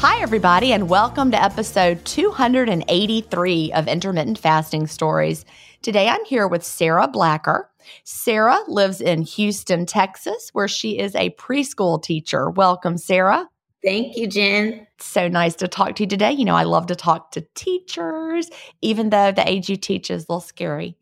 Hi, everybody, and welcome to episode 283 of Intermittent Fasting Stories. Today I'm here with Sarah Blacher. Sarah lives in Houston, Texas, where she is a preschool teacher. Welcome, Sarah. Thank you, Gin. so nice to talk to you today. You know, I love to talk to teachers, even though the age you teach is a little scary.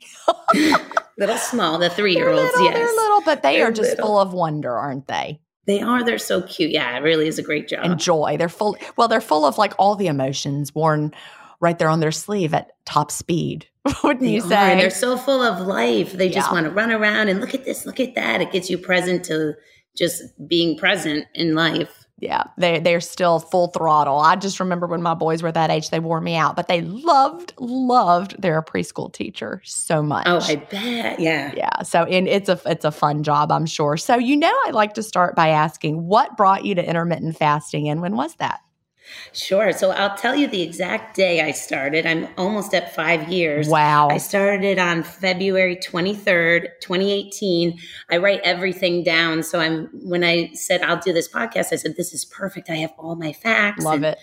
little small, the three year olds, yes. They're little, but they they're are just little. full of wonder, aren't they? They are. They're so cute. Yeah, it really is a great job. And joy. They're full. Well, they're full of like all the emotions worn right there on their sleeve at top speed. Wouldn't they you say? Are. They're so full of life. They just want to run around and look at this, look at that. It gets you present to just being present in life yeah, they they're still full throttle. I just remember when my boys were that age, they wore me out, but they loved loved their preschool teacher so much. Oh, I bet. Yeah. Yeah. So and it's a it's a fun job, I'm sure. So you know I like to start by asking what brought you to intermittent fasting and when was that? Sure. So I'll tell you the exact day I started. I'm almost at five years. Wow. I started it on February 23rd, 2018. I write everything down. So I'm when I said I'll do this podcast, I said, This is perfect. I have all my facts. Love it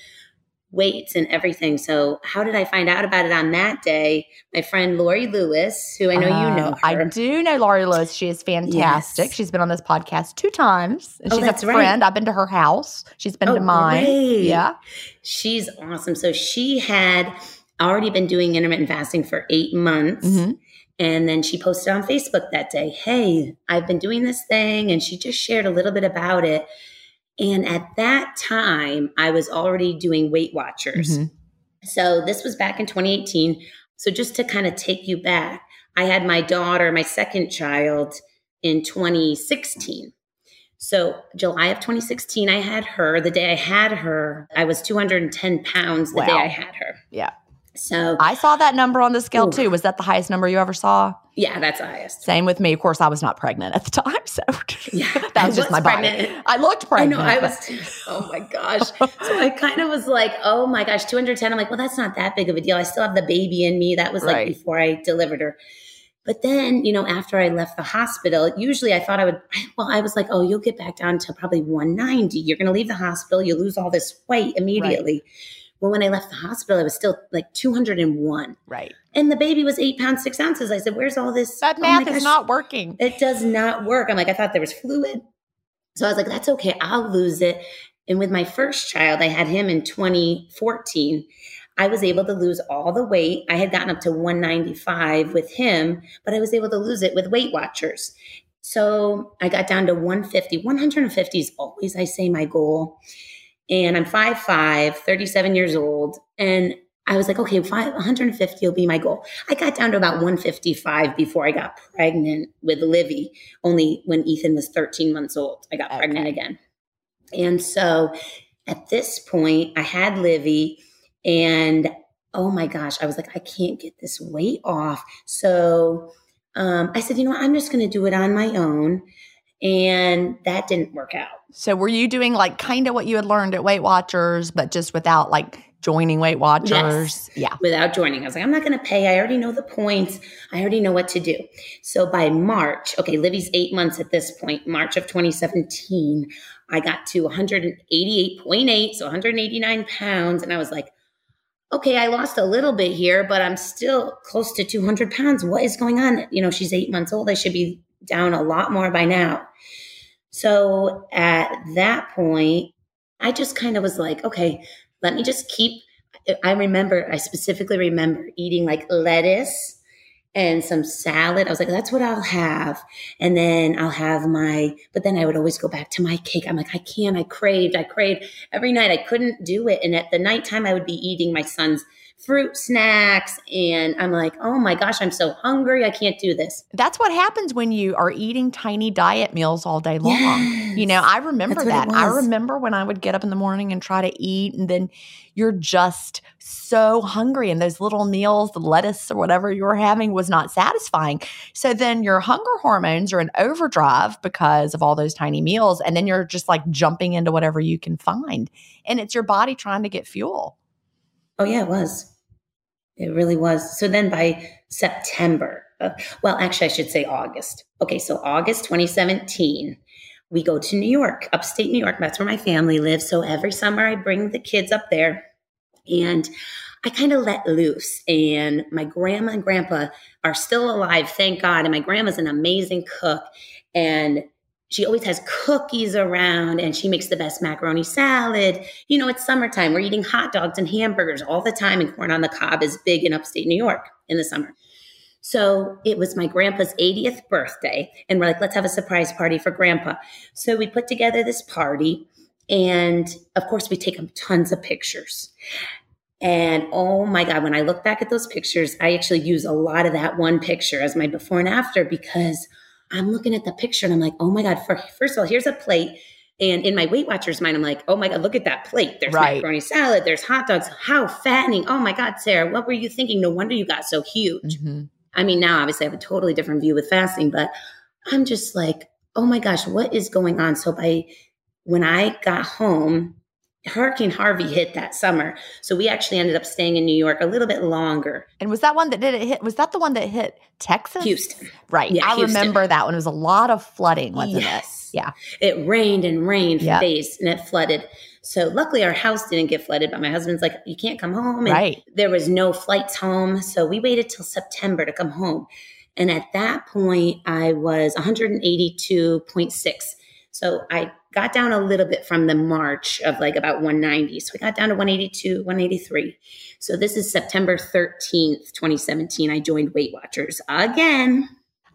weights and everything. So how did I find out about it on that day? My friend Lori Lewis, who I know uh, you know. Her. I do know Lori Lewis. She is fantastic. Yes. She's been on this podcast two times. And oh, she's that's a friend. Right. I've been to her house. She's been oh, to mine. Great. Yeah. She's awesome. So she had already been doing intermittent fasting for eight months. Mm-hmm. And then she posted on Facebook that day, Hey, I've been doing this thing. And she just shared a little bit about it. And at that time, I was already doing Weight Watchers. Mm-hmm. So this was back in 2018. So just to kind of take you back, I had my daughter, my second child, in 2016. So, July of 2016, I had her. The day I had her, I was 210 pounds the wow. day I had her. Yeah. So I saw that number on the scale ooh. too. Was that the highest number you ever saw? Yeah, that's the highest. Same with me. Of course, I was not pregnant at the time, so yeah, that was just my pregnant. body. I looked pregnant. I know. I was. Oh my gosh. so I kind of was like, oh my gosh, 210. I'm like, well, that's not that big of a deal. I still have the baby in me. That was like right. before I delivered her. But then, you know, after I left the hospital, usually I thought I would, well, I was like, oh, you'll get back down to probably 190. You're going to leave the hospital. You lose all this weight immediately. Right. Well, when I left the hospital, I was still like 201. Right. And the baby was eight pounds, six ounces. I said, where's all this? That oh math oh is not working. It does not work. I'm like, I thought there was fluid. So I was like, that's okay. I'll lose it. And with my first child, I had him in 2014. I was able to lose all the weight. I had gotten up to 195 with him, but I was able to lose it with Weight Watchers. So I got down to 150. 150 is always, I say, my goal. And I'm 5'5, 37 years old. And I was like, okay, 150 will be my goal. I got down to about 155 before I got pregnant with Livy, only when Ethan was 13 months old. I got okay. pregnant again. And so at this point, I had Livy and oh my gosh, I was like, I can't get this weight off. So um, I said, you know what? I'm just going to do it on my own. And that didn't work out. So were you doing like kind of what you had learned at Weight Watchers, but just without like joining Weight Watchers? Yes, yeah. Without joining. I was like, I'm not going to pay. I already know the points. I already know what to do. So by March, okay, Livy's eight months at this point, March of 2017, I got to 188.8, so 189 pounds. And I was like, okay, I lost a little bit here, but I'm still close to 200 pounds. What is going on? You know, she's eight months old. I should be down a lot more by now. So at that point, I just kind of was like, okay, let me just keep. I remember, I specifically remember eating like lettuce and some salad. I was like, that's what I'll have. And then I'll have my, but then I would always go back to my cake. I'm like, I can't, I craved, I craved every night. I couldn't do it. And at the nighttime, I would be eating my son's fruit snacks. And I'm like, oh my gosh, I'm so hungry. I can't do this. That's what happens when you are eating tiny diet meals all day long. Yes. You know, I remember that. I remember when I would get up in the morning and try to eat, and then you're just so hungry. And those little meals, the lettuce or whatever you were having was not satisfying. So then your hunger hormones are in overdrive because of all those tiny meals. And then you're just like jumping into whatever you can find. And it's your body trying to get fuel. Oh, yeah, it was. It really was. So then by September, uh, well, actually, I should say August. Okay, so August 2017, we go to New York, upstate New York. That's where my family lives. So every summer, I bring the kids up there and I kind of let loose. And my grandma and grandpa are still alive, thank God. And my grandma's an amazing cook. And she always has cookies around and she makes the best macaroni salad. You know, it's summertime. We're eating hot dogs and hamburgers all the time, and corn on the cob is big in upstate New York in the summer. So it was my grandpa's 80th birthday, and we're like, let's have a surprise party for grandpa. So we put together this party, and of course, we take tons of pictures. And oh my God, when I look back at those pictures, I actually use a lot of that one picture as my before and after because I'm looking at the picture and I'm like, oh my God, for, first of all, here's a plate. And in my Weight Watchers mind, I'm like, oh my God, look at that plate. There's right. macaroni salad, there's hot dogs. How fattening. Oh my God, Sarah, what were you thinking? No wonder you got so huge. Mm-hmm. I mean, now obviously I have a totally different view with fasting, but I'm just like, oh my gosh, what is going on? So by when I got home, Hurricane Harvey hit that summer. So we actually ended up staying in New York a little bit longer. And was that one that did it hit? Was that the one that hit Texas? Houston. Right. Yeah, I Houston. remember that one. It was a lot of flooding, wasn't yes. it? Yeah. It rained and rained for yep. days and it flooded. So luckily our house didn't get flooded, but my husband's like, you can't come home. And right. there was no flights home. So we waited till September to come home. And at that point, I was 182.6. So I got down a little bit from the March of like about 190. So we got down to 182, 183. So this is September 13th, 2017. I joined Weight Watchers again.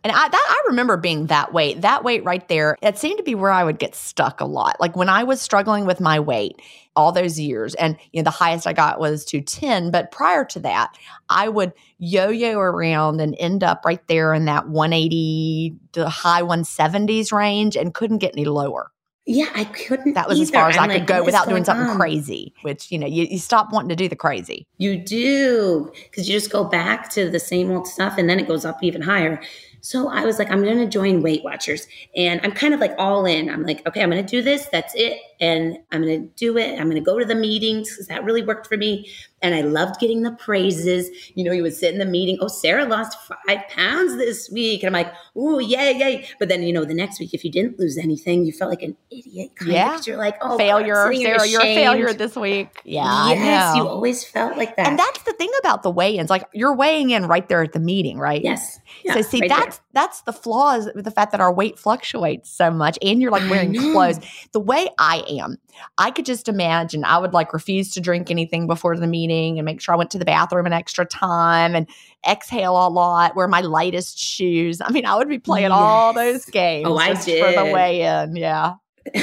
And I that I remember being that weight. That weight right there, it seemed to be where I would get stuck a lot. Like when I was struggling with my weight all those years and you know the highest I got was to 10, but prior to that, I would yo-yo around and end up right there in that 180 to high 170s range and couldn't get any lower. Yeah, I couldn't. That was either. as far as I'm I could like, go without doing something on? crazy, which, you know, you, you stop wanting to do the crazy. You do, because you just go back to the same old stuff and then it goes up even higher. So I was like, I'm going to join Weight Watchers. And I'm kind of like all in. I'm like, okay, I'm going to do this. That's it. And I'm going to do it. I'm going to go to the meetings because that really worked for me. And I loved getting the praises. You know, you would sit in the meeting. Oh, Sarah lost five pounds this week. And I'm like, oh, yay, yay. But then, you know, the next week, if you didn't lose anything, you felt like an idiot. Kind Yeah. Because you're like, oh, failure, here Sarah, you're a failure this week. Yeah. Yes, you always felt like that. And that's the thing about the weigh-ins. Like you're weighing in right there at the meeting, right? yes. so Yeah, see, right there. That's the flaws with the fact that our weight fluctuates so much, and you're like wearing clothes. The way I am, I could just imagine I would like refuse to drink anything before the meeting and make sure I went to the bathroom an extra time and exhale a lot, wear my lightest shoes. I mean, I would be playing all those games Oh, I just for the did. weigh-in. Yeah.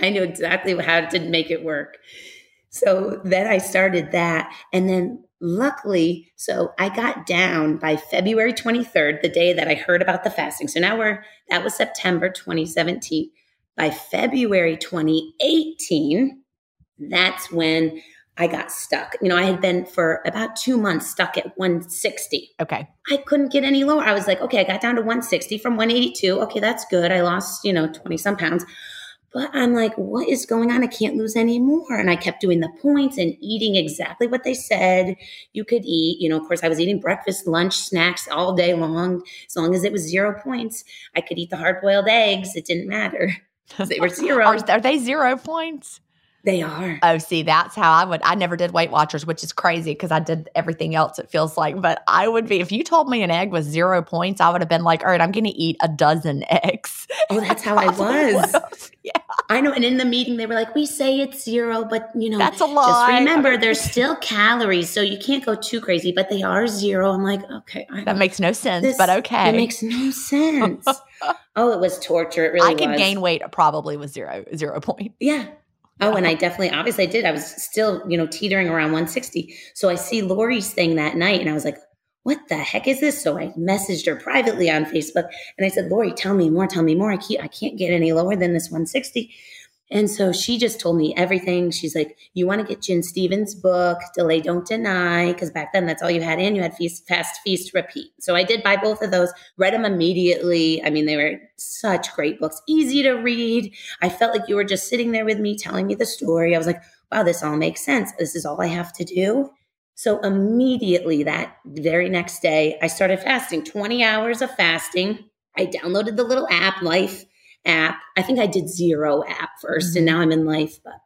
I knew exactly how to make it work. So then I started that. And then luckily, so I got down by February 23rd, the day that I heard about the fasting. So now we're, that was September 2017. By February 2018, that's when I got stuck. You know, I had been for about two months stuck at 160. Okay. I couldn't get any lower. I was like, okay, I got down to 160 from 182. Okay, that's good. I lost, you know, 20 some pounds. But I'm like, what is going on? I can't lose any more. And I kept doing the points and eating exactly what they said you could eat. You know, of course, I was eating breakfast, lunch, snacks all day long. As long as it was zero points, I could eat the hard boiled eggs. It didn't matter. They were zero. Are, are they zero points? They are. Oh, see, that's how I would. I never did Weight Watchers, which is crazy because I did everything else, it feels like. But I would be, if you told me an egg was zero points, I would have been like, all right, I'm going to eat a dozen eggs. Oh, that's how I was. Yeah, I know. And in the meeting, they were like, we say it's zero, but you know, that's a lot. Just remember, there's still calories, so you can't go too crazy, but they are zero. I'm like, okay, I that makes no sense, this- but okay. It makes no sense. oh, it was torture. It really I could was. gain weight probably with zero zero point. Yeah. Oh, and I definitely, obviously, I did. I was still, you know, teetering around 160. So I see Lori's thing that night, and I was like, what the heck is this? So I messaged her privately on Facebook, and I said, Lori, tell me more, tell me more. I can't, I can't get any lower than this 160. And so she just told me everything. She's like, you want to get Gin Stephens' book, Delay, Don't Deny, because back then that's all you had in. You had feast, Fast, Feast, Repeat. So I did buy both of those, read them immediately. I mean, they were such great books, easy to read. I felt like you were just sitting there with me telling me the story. I was like, wow, this all makes sense. This is all I have to do. So immediately that very next day, I started fasting 20 hours of fasting. I downloaded the little app, Life app. I think I did zero app 1st and mm-hmm. now I'm in Life, but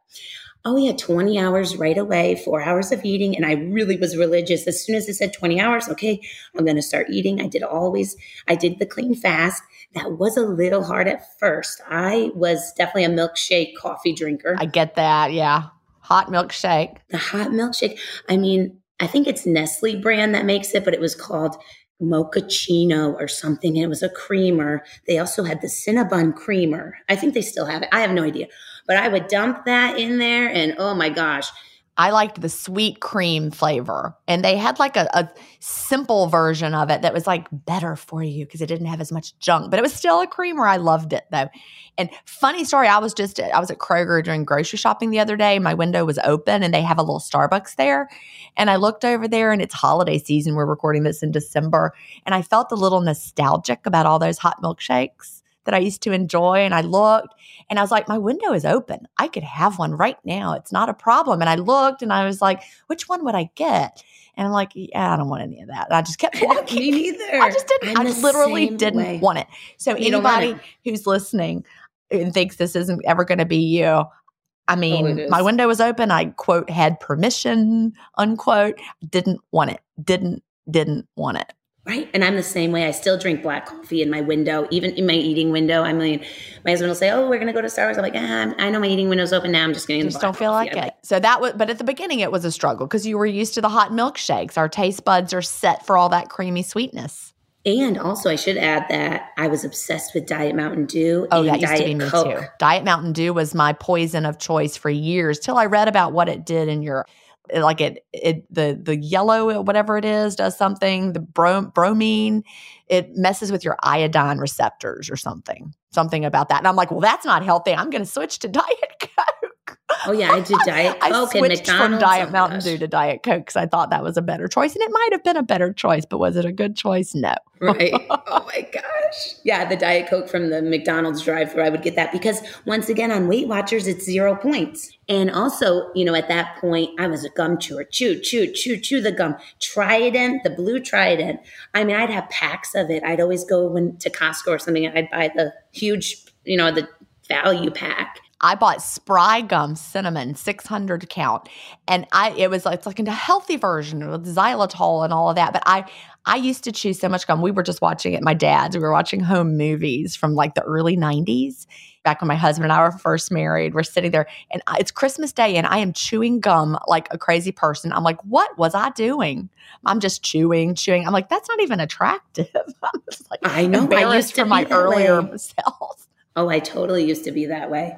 oh yeah, 20 hours right away, four hours of eating. And I really was religious. As soon as it said 20 hours, okay, I'm going to start eating. I did always, I did the clean fast. That was a little hard at first. I was definitely a milkshake coffee drinker. I get that. Yeah, hot milkshake. the hot milkshake. I mean, I think it's Nestle brand that makes it, but it was called mochaccino or something. It was a creamer. They also had the Cinnabon creamer. I think they still have it. I have no idea. But I would dump that in there and oh my gosh. I liked the sweet cream flavor. And they had like a, a simple version of it that was like better for you because it didn't have as much junk, but it was still a creamer. I loved it though. And funny story, I was just I was at Kroger doing grocery shopping the other day. My window was open and they have a little Starbucks there. And I looked over there and it's holiday season. We're recording this in December. And I felt a little nostalgic about all those hot milkshakes that I used to enjoy. And I looked and I was like, my window is open. I could have one right now. It's not a problem. And I looked and I was like, which one would I get? And I'm like, yeah, I don't want any of that. And I just kept walking. Me neither. I just didn't. I'm I literally didn't way. want it. So You anybody who's listening and thinks this isn't ever going to be you, I oh, mean, Oh, my window was open. I quote had permission, unquote. Didn't want it. Didn't didn't want it. Right. And I'm the same way. I still drink black coffee in my window, even in my eating window. I mean, my husband will say, Oh, we're going to go to Starbucks. I'm like, ah, I know my eating window's open now. I'm just getting Just don't feel coffee." like I'm it. So that was, but at the beginning, it was a struggle because you were used to the hot milkshakes. Our taste buds are set for all that creamy sweetness. And also, I should add that I was obsessed with Diet Mountain Dew. Oh, that used Diet to be me Coke. too. Diet Mountain Dew was my poison of choice for years till I read about what it did in your like it it the the yellow uh, whatever it is does something the brom, bromine it messes with your iodine receptors or something something about that. And i'm like well that's not healthy. I'm going to switch to diet Oh yeah, I did Diet I Coke and switched McDonald's. from Diet Oh, Mountain gosh. Dew to Diet Coke because I thought that was a better choice, and it might have been a better choice, but was it a good choice? No. Right. Oh my gosh. Yeah, the Diet Coke from the McDonald's drive through, I would get that because once again on Weight Watchers, it's zero points. And also, you know, at that point, I was a gum chewer. Chew, chew, chew, chew the gum. Trident, the blue Trident. I mean, I'd have packs of it. I'd always go when, to Costco or something, and I'd buy the huge, you know, the value pack. I bought Spry gum cinnamon 600 count, and I it was it's like a healthy version with xylitol and all of that. But I I used to chew so much gum. We were just watching it. my dad's. We were watching home movies from like the early 90s. Back when my husband and I were first married, we're sitting there and I, it's Christmas Day and I am chewing gum like a crazy person. I'm like, what was I doing? I'm just chewing, chewing. I'm like, that's not even attractive. I'm just like I know. I used to for my earlier way. self. Oh, I totally used to be that way.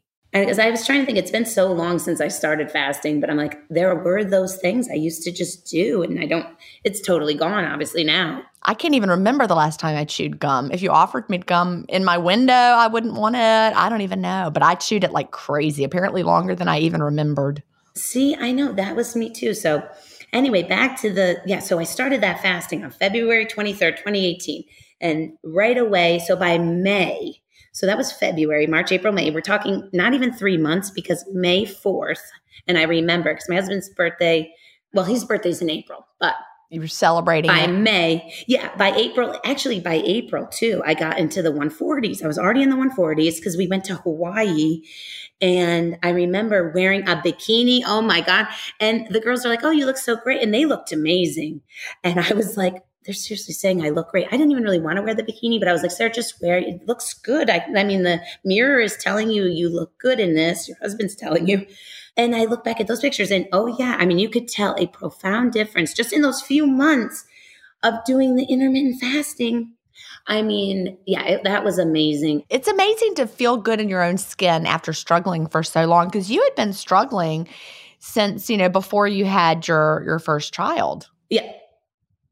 And because I was trying to think, it's been so long since I started fasting, but I'm like, there were those things I used to just do, and I don't. It's totally gone, obviously now. I can't even remember the last time I chewed gum. If you offered me gum in my window, I wouldn't want it. I don't even know, but I chewed it like crazy, apparently longer than I even remembered. See, I know that was me too. So, anyway, back to the yeah. So I started that fasting on February 23rd, 2018, and right away. So by May. So that was February, March, April, May. We're talking not even three months because May 4th, and I remember because my husband's birthday, well, his birthday's in April, but You were celebrating by it. May, yeah, by April, actually by April too, I got into the 140s. I was already in the 140s because we went to Hawaii. And I remember wearing a bikini. Oh my God. And the girls are like, oh, you look so great. And they looked amazing. And I was like, they're seriously saying I look great. I didn't even really want to wear the bikini, but I was like, Sarah, just wear it. It looks good. I, I mean, the mirror is telling you you look good in this. Your husband's telling you. And I look back at those pictures and oh, yeah, I mean, you could tell a profound difference just in those few months of doing the intermittent fasting. I mean, yeah, it, that was amazing. It's amazing to feel good in your own skin after struggling for so long because you had been struggling since, you know, before you had your your first child. Yeah.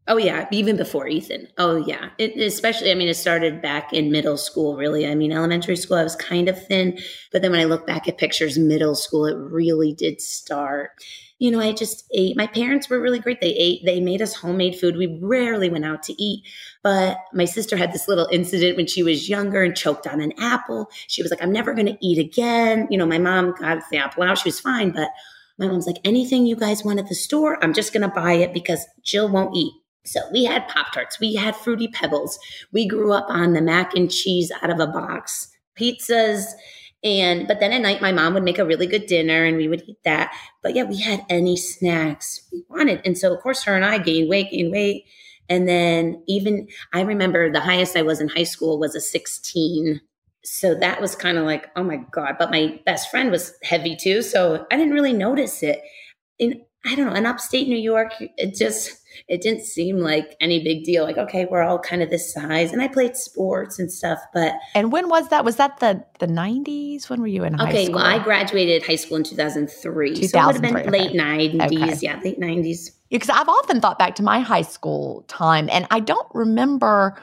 Oh yeah, even before Ethan. Oh yeah, it, especially. I mean, it started back in middle school. Really, I mean, elementary school I was kind of thin, but then when I look back at pictures, middle school it really did start. You know, I just ate. My parents were really great. They ate. They made us homemade food. We rarely went out to eat, but my sister had this little incident when she was younger and choked on an apple. She was like, "I'm never going to eat again." You know, my mom got the apple out. She was fine, but my mom's like, anything you guys want at the store, I'm just going to buy it because Jill won't eat. So we had Pop Tarts, we had Fruity Pebbles. We grew up on the mac and cheese out of a box, pizzas. And, but then at night, my mom would make a really good dinner and we would eat that. But yeah, we had any snacks we wanted. And so, of course, her and I gained weight, gained weight. And then even I remember the highest I was in high school was a 16. So that was kind of like, oh my God. But my best friend was heavy too. So I didn't really notice it. In I don't know, in upstate New York, it just it didn't seem like any big deal. Like, okay, we're all kind of this size. And I played sports and stuff, but And when was that? Was that the the nineties? When were you in high school? okay, school? well, I graduated high school in 2003. So it would have been 2003, late 90s. Okay. Yeah, late 90s. because I've often thought back to my high school time, and I don't remember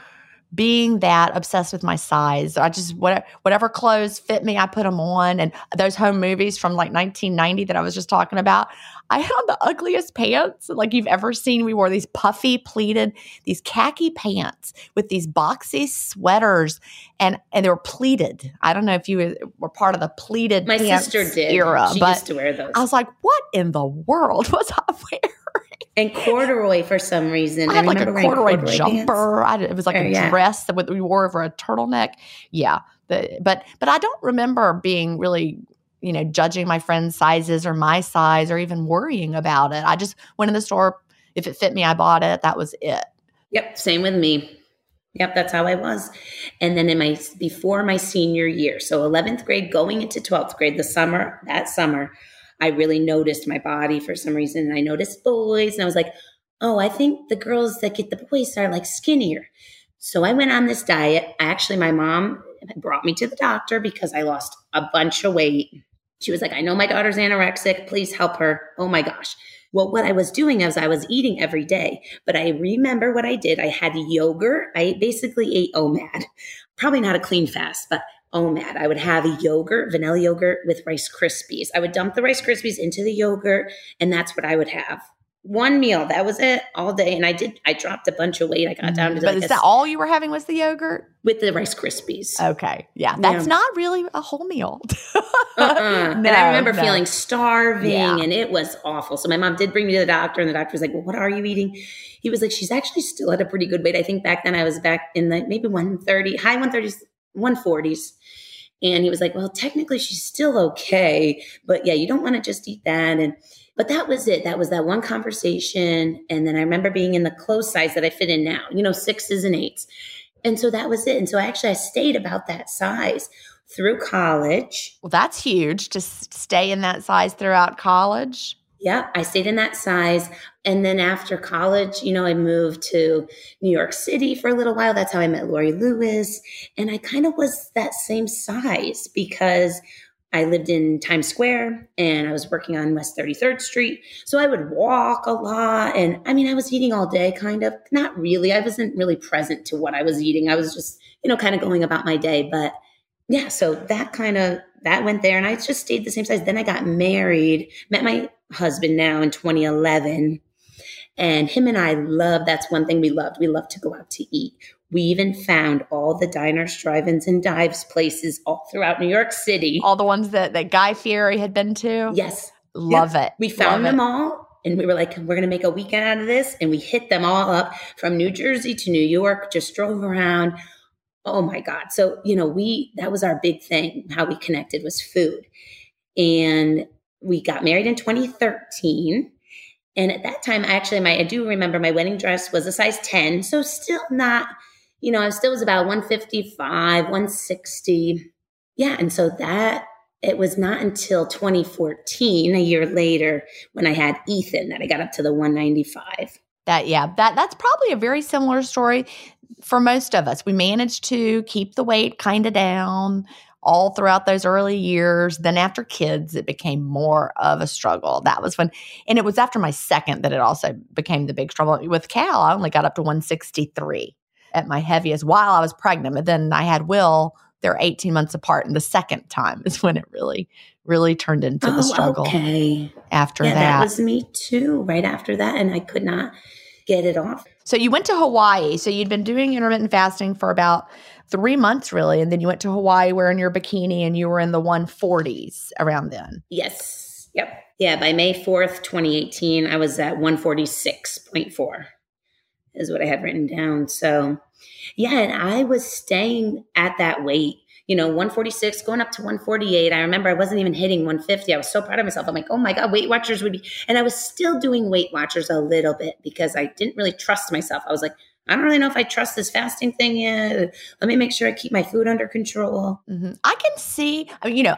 being that obsessed with my size. I just whatever, whatever clothes fit me, I put them on. And those home movies from like 1990 that I was just talking about, I had on the ugliest pants like you've ever seen. We wore these puffy pleated, these khaki pants with these boxy sweaters, and and they were pleated. I don't know if you were part of the pleated My sister did. era, she but used to wear those. I was like, what in the world was I wearing? And corduroy for some reason. I had like a wearing corduroy, jumper. I, it was like Oh, a yeah. dress that we wore over a turtleneck. Yeah, the, but but I don't remember being really, you know, judging my friends' sizes or my size or even worrying about it. I just went in the store. If it fit me, I bought it. That was it. Yep, same with me. Yep, that's how I was. And then in my before my senior year, so 11th grade going into 12th grade, the summer, that summer, I really noticed my body for some reason. And I noticed boys and I was like, "Oh, I think the girls that get the boys are like skinnier." So I went on this diet. Actually, my mom brought me to the doctor because I lost a bunch of weight. She was like, "I know my daughter's anorexic. Please help her." Oh my gosh. Well, what I was doing is I was eating every day, but I remember what I did. I had yogurt. I basically ate OMAD. Probably not a clean fast, but Oh, OMAD. I would have a yogurt, vanilla yogurt with Rice Krispies. I would dump the Rice Krispies into the yogurt, and that's what I would have. One meal, that was it all day. And I did, I dropped a bunch of weight. I got down to But like is that all you were having was the yogurt? with the Rice Krispies. Okay, yeah, that's Yeah. not really a whole meal. Uh-uh. and I remember no. feeling starving Yeah. and it was awful. So my mom did bring me to the doctor and the doctor was like, well, what are you eating? He was like, she's actually still at a pretty good weight. I think back then I was back in the maybe 130, high 130s, 140s. And he was like, well, technically she's still okay. But yeah, you don't want to just eat that. And, but that was it. That was that one conversation. And then I remember being in the clothes size that I fit in now, you know, sixes and eights. And so that was it. And so actually I stayed about that size through college. well, that's huge to stay in that size throughout college. Yeah, I stayed in that size. And then after college, you know, I moved to New York City for a little while. That's how I met Lori Lewis. And I kind of was that same size because I lived in Times Square and I was working on West 33rd Street. So I would walk a lot. And I mean, I was eating all day, kind of. Not really. I wasn't really present to what I was eating. I was just, you know, kind of going about my day. But yeah, so that kind of that went there and I just stayed the same size. Then I got married, met my husband now in 2011. And him and I love that's one thing we loved. We love to go out to eat. We even found all the diners, drive-ins, and dives places all throughout New York City. All the ones that that Guy Fieri had been to. Yes, love it. we found Love them it. all and we were like, we're going to make a weekend out of this. And we hit them all up from New Jersey to New York, just drove around. Oh my God. So, you know, we, that was our big thing. How we connected was food. And we got married in 2013. And at that time, I actually, my, I do remember my wedding dress was a size 10. So still not, you know, I still was about 155, 160. Yeah. And so that, it was not until 2014, a year later, when I had Ethan that I got up to the 195. That yeah, that that's probably a very similar story for most of us. We managed to keep the weight kind of down all throughout those early years. Then after kids, it became more of a struggle. That was when, and it was after my second that it also became the big struggle. With Cal, I only got up to 163 at my heaviest while I was pregnant. But then I had Will, they're 18 months apart. And the second time is when it really, really turned into oh, the struggle. Okay. After yeah, that. that was me too, right after that. And I could not get it off. So you went to Hawaii. So you'd been doing intermittent fasting for about three months, really. And then you went to Hawaii wearing your bikini and you were in the 140s around then. Yes. Yep. Yeah. By May 4th, 2018, I was at 146.4, is what I had written down. So, yeah. And I was staying at that weight you know, 146 going up to 148. I remember I wasn't even hitting 150. I was so proud of myself. I'm like, oh my God, Weight Watchers would be. And I was still doing Weight Watchers a little bit because I didn't really trust myself. I was like, I don't really know if I trust this fasting thing yet. Let me make sure I keep my food under control. Mm-hmm. I can see, I mean, you know,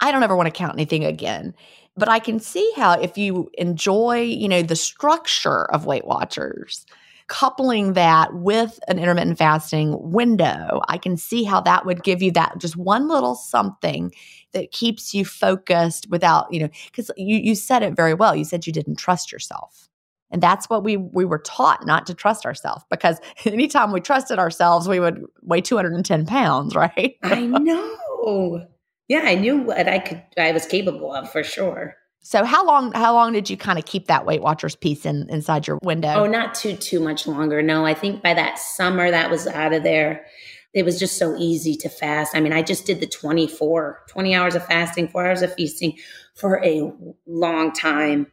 I don't ever want to count anything again, but I can see how if you enjoy, you know, the structure of Weight Watchers, coupling that with an intermittent fasting window, I can see how that would give you that just one little something that keeps you focused without, you know, because you, you said it very well. You said you didn't trust yourself. And that's what we we were taught not to trust ourselves because anytime we trusted ourselves, we would weigh 210 pounds, right? I know. Yeah, I knew what I could I was capable of for sure. So how long how long did you kind of keep that Weight Watchers piece in inside your window? Oh, not too too much longer. No, I think by that summer that was out of there. It was just so easy to fast. I mean, I just did the 24, 20 hours of fasting, 4 hours of feasting for a long time.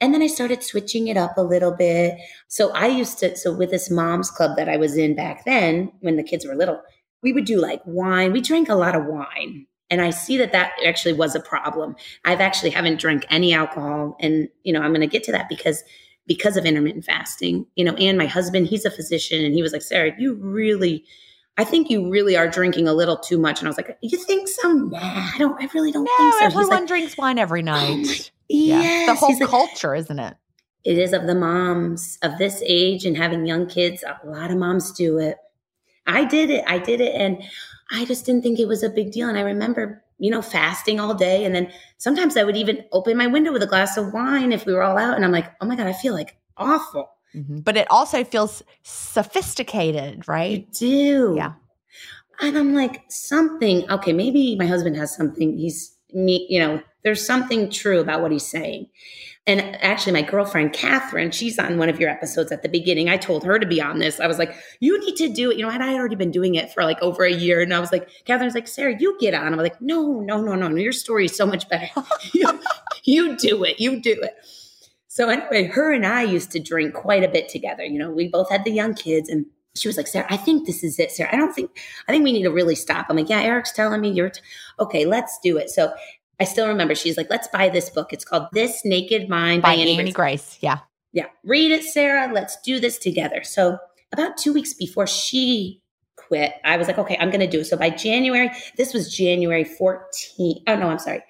And then I started switching it up a little bit. So I used to so with this mom's club that I was in back then when the kids were little, we would do like wine. We drank a lot of wine. And i see that that actually was a problem. I've actually haven't drank any alcohol. And you know i'm going to get to that because because of intermittent fasting you know and my husband he's a physician and he was like sarah you really i think you really are drinking a little too much. And i was like you think so? Nah i don't i really don't no, think so everyone like, drinks wine every oh night yes. the whole culture isn't it it is of the moms of this age and having young kids a lot of moms do it i did it i did it and I just didn't think it was a big deal. And I remember, you know, fasting all day. And then sometimes I would even open my window with a glass of wine if we were all out. And I'm like, oh my God, I feel like awful. Mm-hmm. But it also feels sophisticated, right? You do. Yeah. And I'm like, something, okay, maybe my husband has something. He's me, you know, there's something true about what he's saying. And actually, my girlfriend, Catherine, she's on one of your episodes at the beginning. I told her to be on this. I was like, you need to do it. You know, and I had already been doing it for like over a year. And I was like, Catherine's like, Sarah, you get on. I'm like, no, no, no, no, no. Your story is so much better. you, you do it. You do it. So anyway, her and I used to drink quite a bit together. You know, we both had the young kids and she was like, Sarah, I think this is it, Sarah. I don't think, I think we need to really stop. I'm like, yeah, Eric's telling me you're, t- okay, let's do it. So I still remember she's like, let's buy this book. It's called This Naked Mind by, by Annie, Annie Grace. Grace. Yeah. Yeah. Read it, Sarah. Let's do this together. So about two weeks before she quit, I was like, okay, I'm going to do it. So by January, this was January 14th. Oh, no, I'm sorry.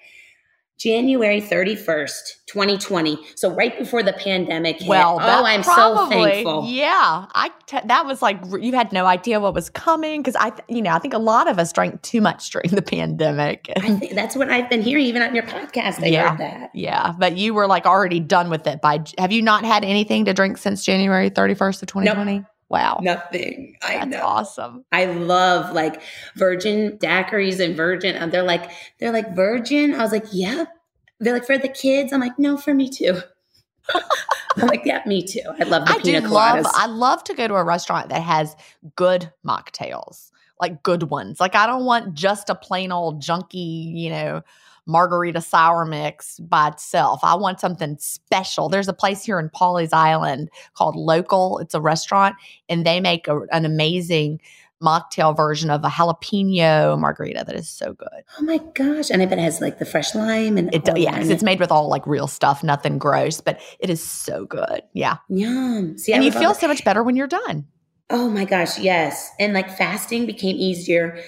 January 31st, 2020. So right before the pandemic hit. Well, oh, I'm probably, so thankful. Yeah. I t- that was like you had no idea what was coming cuz I th- you know, I think a lot of us drank too much during the pandemic. I think that's what I've been hearing even on your podcast. I yeah, heard that. Yeah, but you were like already done with it by Have you not had anything to drink since January 31st of 2020? Nope. Wow. Nothing. I That's know. awesome. I love like virgin daiquiris and virgin. And they're like, they're like virgin. I was like, yeah. They're like, for the kids. I'm like, no, for me too. I'm like, yeah, me too. I love the I pina coladas. love, I love to go to a restaurant that has good mocktails, like good ones. Like I don't want just a plain old junky, you know, margarita sour mix by itself. I want something special. There's a place here in Pawleys Island called Local. It's a restaurant, and they make a, an amazing mocktail version of a jalapeno margarita that is so good. Oh my gosh! And I bet it has like the fresh lime and it. Does yeah, because it's made with all like real stuff, nothing gross, but it is so good. Yeah, yum. See, and you feel so much better when you're done. Oh my gosh, yes. And like fasting became easier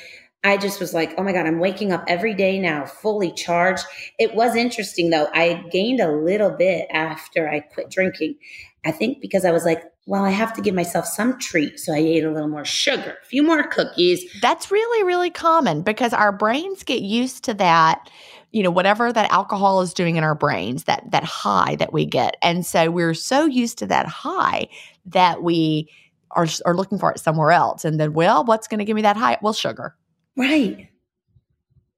I just was like, oh my God, I'm waking up every day now, fully charged. It was interesting though. I gained a little bit after I quit drinking. I think because I was like, well, I have to give myself some treat. So I ate a little more sugar, a few more cookies. That's really, really common because our brains get used to that you know whatever that alcohol is doing in our brains that that high that we get and so we're so used to that high that we are, are looking for it somewhere else and then well what's going to give me that high well sugar right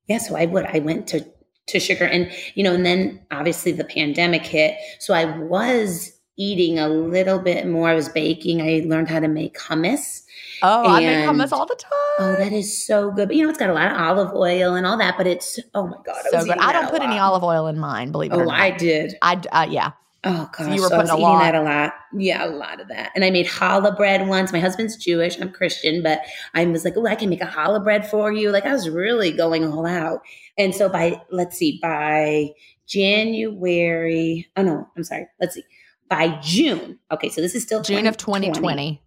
yeah so i would i went to to sugar and you know and then obviously the pandemic hit so i was eating a little bit more i was baking i learned how to make hummus Oh, and, I make hummus all the time. Oh, that is so good. But you know, it's got a lot of olive oil and all that. But it's oh my god, so good. I don't put any olive oil in mine. Believe it oh, or not. I did. I uh, yeah. Oh gosh, so you were so putting I was a eating lot. that a lot. Yeah, a lot of that. And I made challah bread once. My husband's Jewish. I'm Christian, but I was like, oh, I can make a challah bread for you. Like I was really going all out. And so by let's see, by January. Oh no, I'm sorry. Let's see. By June. Okay, so this is still June of 2020.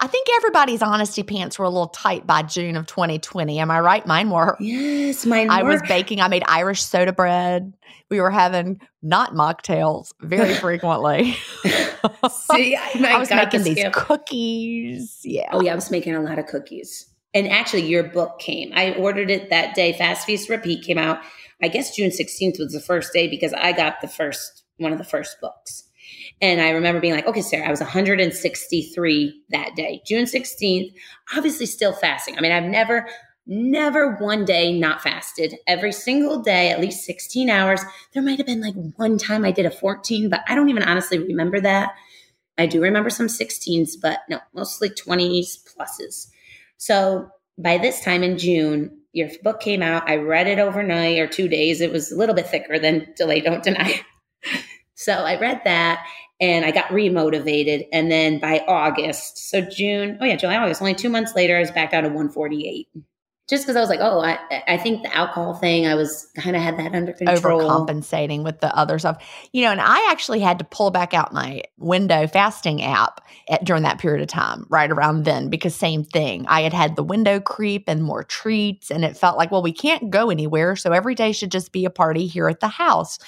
I think everybody's honesty pants were a little tight by June of 2020. Am I right? Mine were. Yes, mine were. I was baking. I made Irish soda bread. We were having not mocktails very frequently. See, I, I was making these cookies. Yeah. Oh, yeah. I was making a lot of cookies. And actually, your book came. I ordered it that day. Fast Feast Repeat came out. I guess June 16th was the first day because I got the first, one of the first books. And I remember being like, okay, Sarah, I was 163 that day, June 16th, obviously still fasting. I mean, I've never, never one day not fasted. Every single day, at least 16 hours. There might have been like one time I did a 14, but I don't even honestly remember that. I do remember some 16s, but no, mostly 20s pluses. So by this time in June, your book came out. I read it overnight or two days. It was a little bit thicker than Delay Don't Deny. So I read that and I got remotivated. And then by August, so June, oh yeah, July, August, only two months later, I was back down to 148. Just because I was like, oh, I, I think the alcohol thing, I was kind of had that under control. Overcompensating with the other stuff. You know, and I actually had to pull back out my window fasting app at, during that period of time, right around then, because same thing. I had had the window creep and more treats, and it felt like, well, we can't go anywhere. So every day should just be a party here at the house.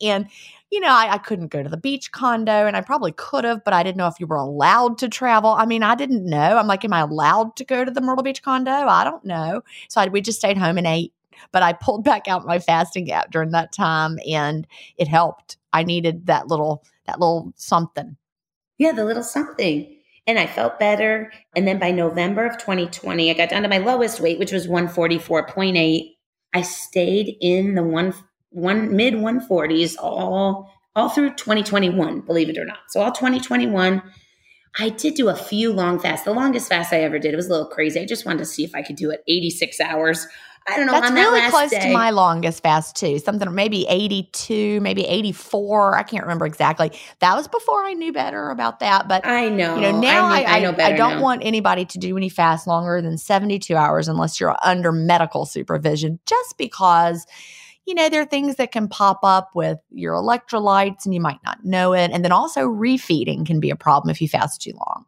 And you know, I, I, couldn't go to the beach condo and I probably could have, but I didn't know if you were allowed to travel. I mean, I didn't know. I'm like, am I allowed to go to the Myrtle Beach condo? I don't know. So I, we just stayed home and ate. But I pulled back out my fasting app during that time and it helped. I needed that little, that little something. Yeah, the little something. And I felt better. And then by November of 2020, I got down to my lowest weight, which was 144.8. I stayed in the one one mid 140s all all through 2021, believe it or not. So all 2021, I did do a few long fasts. The longest fast I ever did, it was a little crazy. I just wanted to see if I could do it 86 hours. I don't know. That's really that close day, to my longest fast too. Something maybe 82, maybe 84. I can't remember exactly. That was before I knew better about that. But I know. You know, now I, I, I know better. I don't now. want anybody to do any fast longer than 72 hours unless you're under medical supervision, just because you know, there are things that can pop up with your electrolytes and you might not know it. And then also refeeding can be a problem if you fast too long.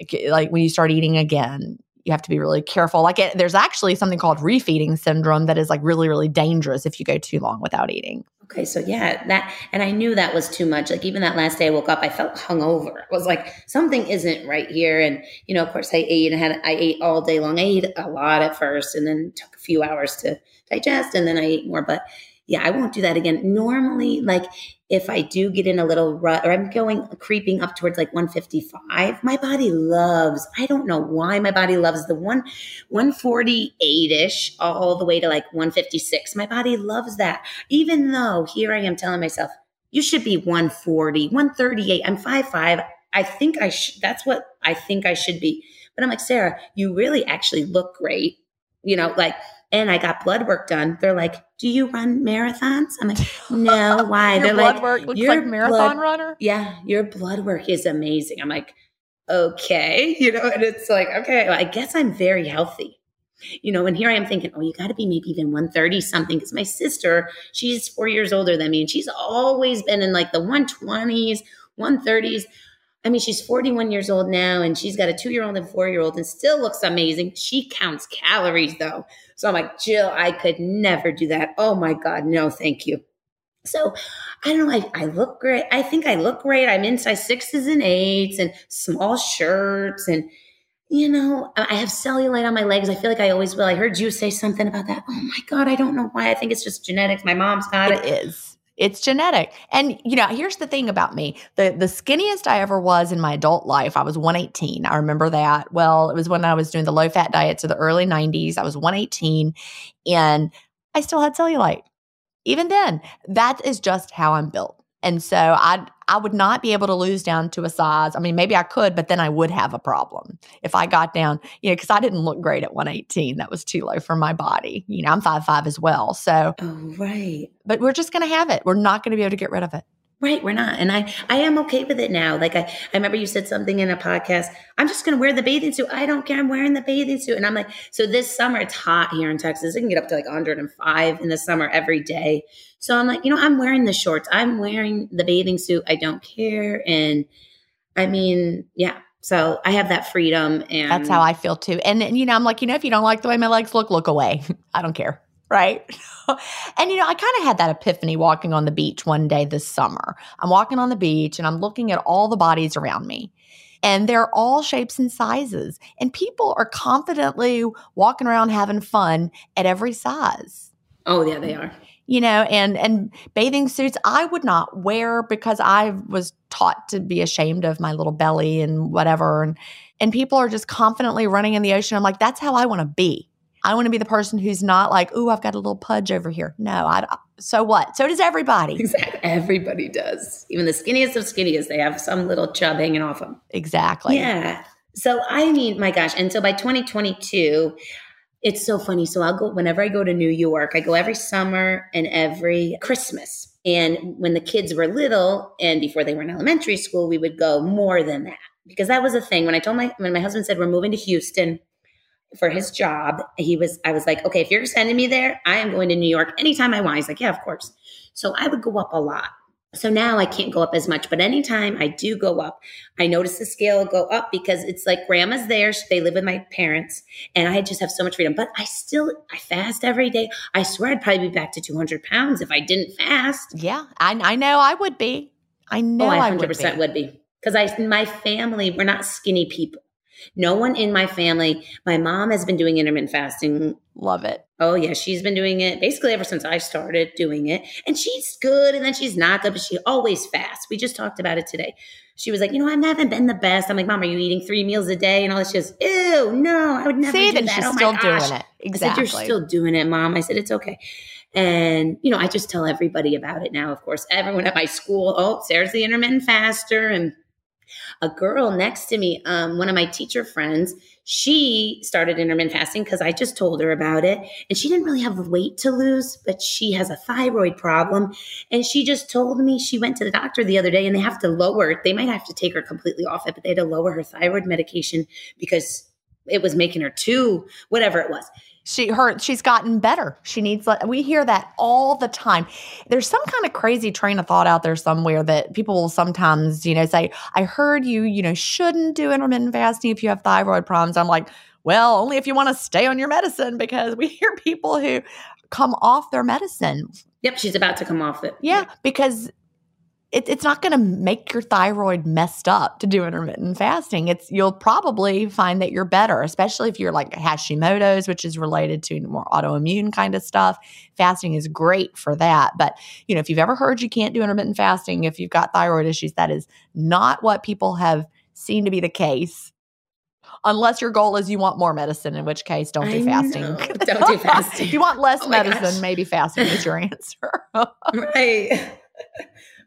Like, like when you start eating again, you have to be really careful. Like it, there's actually something called refeeding syndrome that is like really, really dangerous if you go too long without eating. Okay, so yeah, that and I knew that was too much. Like even that last day I woke up, I felt hungover. I was like, something isn't right here. And you know, of course, I ate and had I ate all day long. I ate a lot at first, and then took a few hours to digest, and then I eat more. But yeah, I won't do that again. Normally, like if I do get in a little rut or I'm going creeping up towards like 155, my body loves, I don't know why my body loves the one 148-ish all the way to like 156. My body loves that. Even though here I am telling myself, you should be 140, 138. I'm 5'5. I think I should that's what I think I should be. But I'm like, Sarah, you really actually look great. You know, like and I got blood work done. They're like, "Do you run marathons?" I'm like, "No, why?" They're blood like, work looks your like marathon blood, runner." Yeah, your blood work is amazing. I'm like, "Okay," you know, and it's like, "Okay, well, I guess I'm very healthy." You know, and here I am thinking, "Oh, you got to be maybe even 130 something because my sister, she's 4 years older than me and she's always been in like the 120s, 130s." I mean, she's 41 years old now and she's got a two year old and four year old and still looks amazing. She counts calories though. So I'm like, Jill, I could never do that. Oh my God, no, thank you. So I don't know. I, I look great. I think I look great. I'm in size sixes and eights and small shirts. And, you know, I have cellulite on my legs. I feel like I always will. I heard you say something about that. Oh my God. I don't know why. I think it's just genetics. My mom's got it. It is. It's genetic. And you know, here's the thing about me. The the skinniest I ever was in my adult life, I was 118. I remember that. Well, it was when I was doing the low fat diet to the early 90s. I was 118 and I still had cellulite even then, that is just how I'm built. And so I I would not be able to lose down to a size. I mean, maybe I could, but then I would have a problem if I got down, you know, because I didn't look great at 118. That was too low for my body. You know, I'm five five as well. So Oh, right. But we're just gonna have it. We're not gonna be able to get rid of it. Right, we're not. And I I am okay with it now. Like I, I remember you said something in a podcast, I'm just gonna wear the bathing suit. I don't care. I'm wearing the bathing suit. And I'm like, so this summer it's hot here in Texas. It can get up to like 105 in the summer every day. So I'm like, you know, I'm wearing the shorts. I'm wearing the bathing suit. I don't care. And I mean, yeah. So I have that freedom and That's how I feel too. And, and you know, I'm like, you know, if you don't like the way my legs look, look away. I don't care right? and you know, I kind of had that epiphany walking on the beach one day this summer. I'm walking on the beach and I'm looking at all the bodies around me. And they're all shapes and sizes. And people are confidently walking around having fun at every size. Oh, yeah, they are. You know, and and bathing suits I would not wear because I was taught to be ashamed of my little belly and whatever and and people are just confidently running in the ocean. I'm like, that's how I want to be. I want to be the person who's not like, "Ooh, I've got a little pudge over here." No, I. So what? So does everybody. Exactly. Everybody does. Even the skinniest of skinniest, they have some little chub hanging off them. Exactly. Yeah. So I mean, my gosh, and so by 2022, it's so funny. So I'll go whenever I go to New York. I go every summer and every Christmas. And when the kids were little and before they were in elementary school, we would go more than that because that was a thing. When I told my when my husband said we're moving to Houston, for his job, he was, I was like, okay, if you're sending me there, I am going to New York anytime I want. He's like, yeah, of course. So I would go up a lot. So now I can't go up as much, but anytime I do go up, I notice the scale go up because it's like grandma's there. They live with my parents and I just have so much freedom, but I still, I fast every day. I swear I'd probably be back to 200 pounds if I didn't fast. Yeah. I, I know I would be. I know oh, I 100% would be. Would be. Cause I, my family, we're not skinny people. No one in my family, my mom has been doing intermittent fasting. Love it. Oh, yeah. She's been doing it basically ever since I started doing it. And she's good and then she's not good, but she always fasts. We just talked about it today. She was like, you know, I haven't been the best. I'm like, Mom, are you eating three meals a day? And all this. She goes, Ew, no, I would never See, do then that. she's oh still gosh. doing it. Exactly. I said, You're still doing it, Mom. I said, It's okay. And, you know, I just tell everybody about it now, of course. Everyone at my school, oh, Sarah's the intermittent faster. And a girl next to me, um, one of my teacher friends, she started intermittent fasting because I just told her about it. And she didn't really have weight to lose, but she has a thyroid problem. And she just told me she went to the doctor the other day and they have to lower, they might have to take her completely off it, but they had to lower her thyroid medication because it was making her too, whatever it was she her she's gotten better. She needs we hear that all the time. There's some kind of crazy train of thought out there somewhere that people will sometimes you know say i heard you you know shouldn't do intermittent fasting if you have thyroid problems. I'm like well only if you want to stay on your medicine because we hear people who come off their medicine. Yep she's about to come off it. Yeah because it, it's not going to make your thyroid messed up to do intermittent fasting. It's you'll probably find that you're better, especially if you're like Hashimoto's, which is related to more autoimmune kind of stuff. Fasting is great for that. But you know, if you've ever heard you can't do intermittent fasting if you've got thyroid issues, that is not what people have seen to be the case. Unless your goal is you want more medicine, in which case don't do I fasting. know. Don't do fasting. if you want less Oh medicine, gosh. maybe fasting is your answer. right.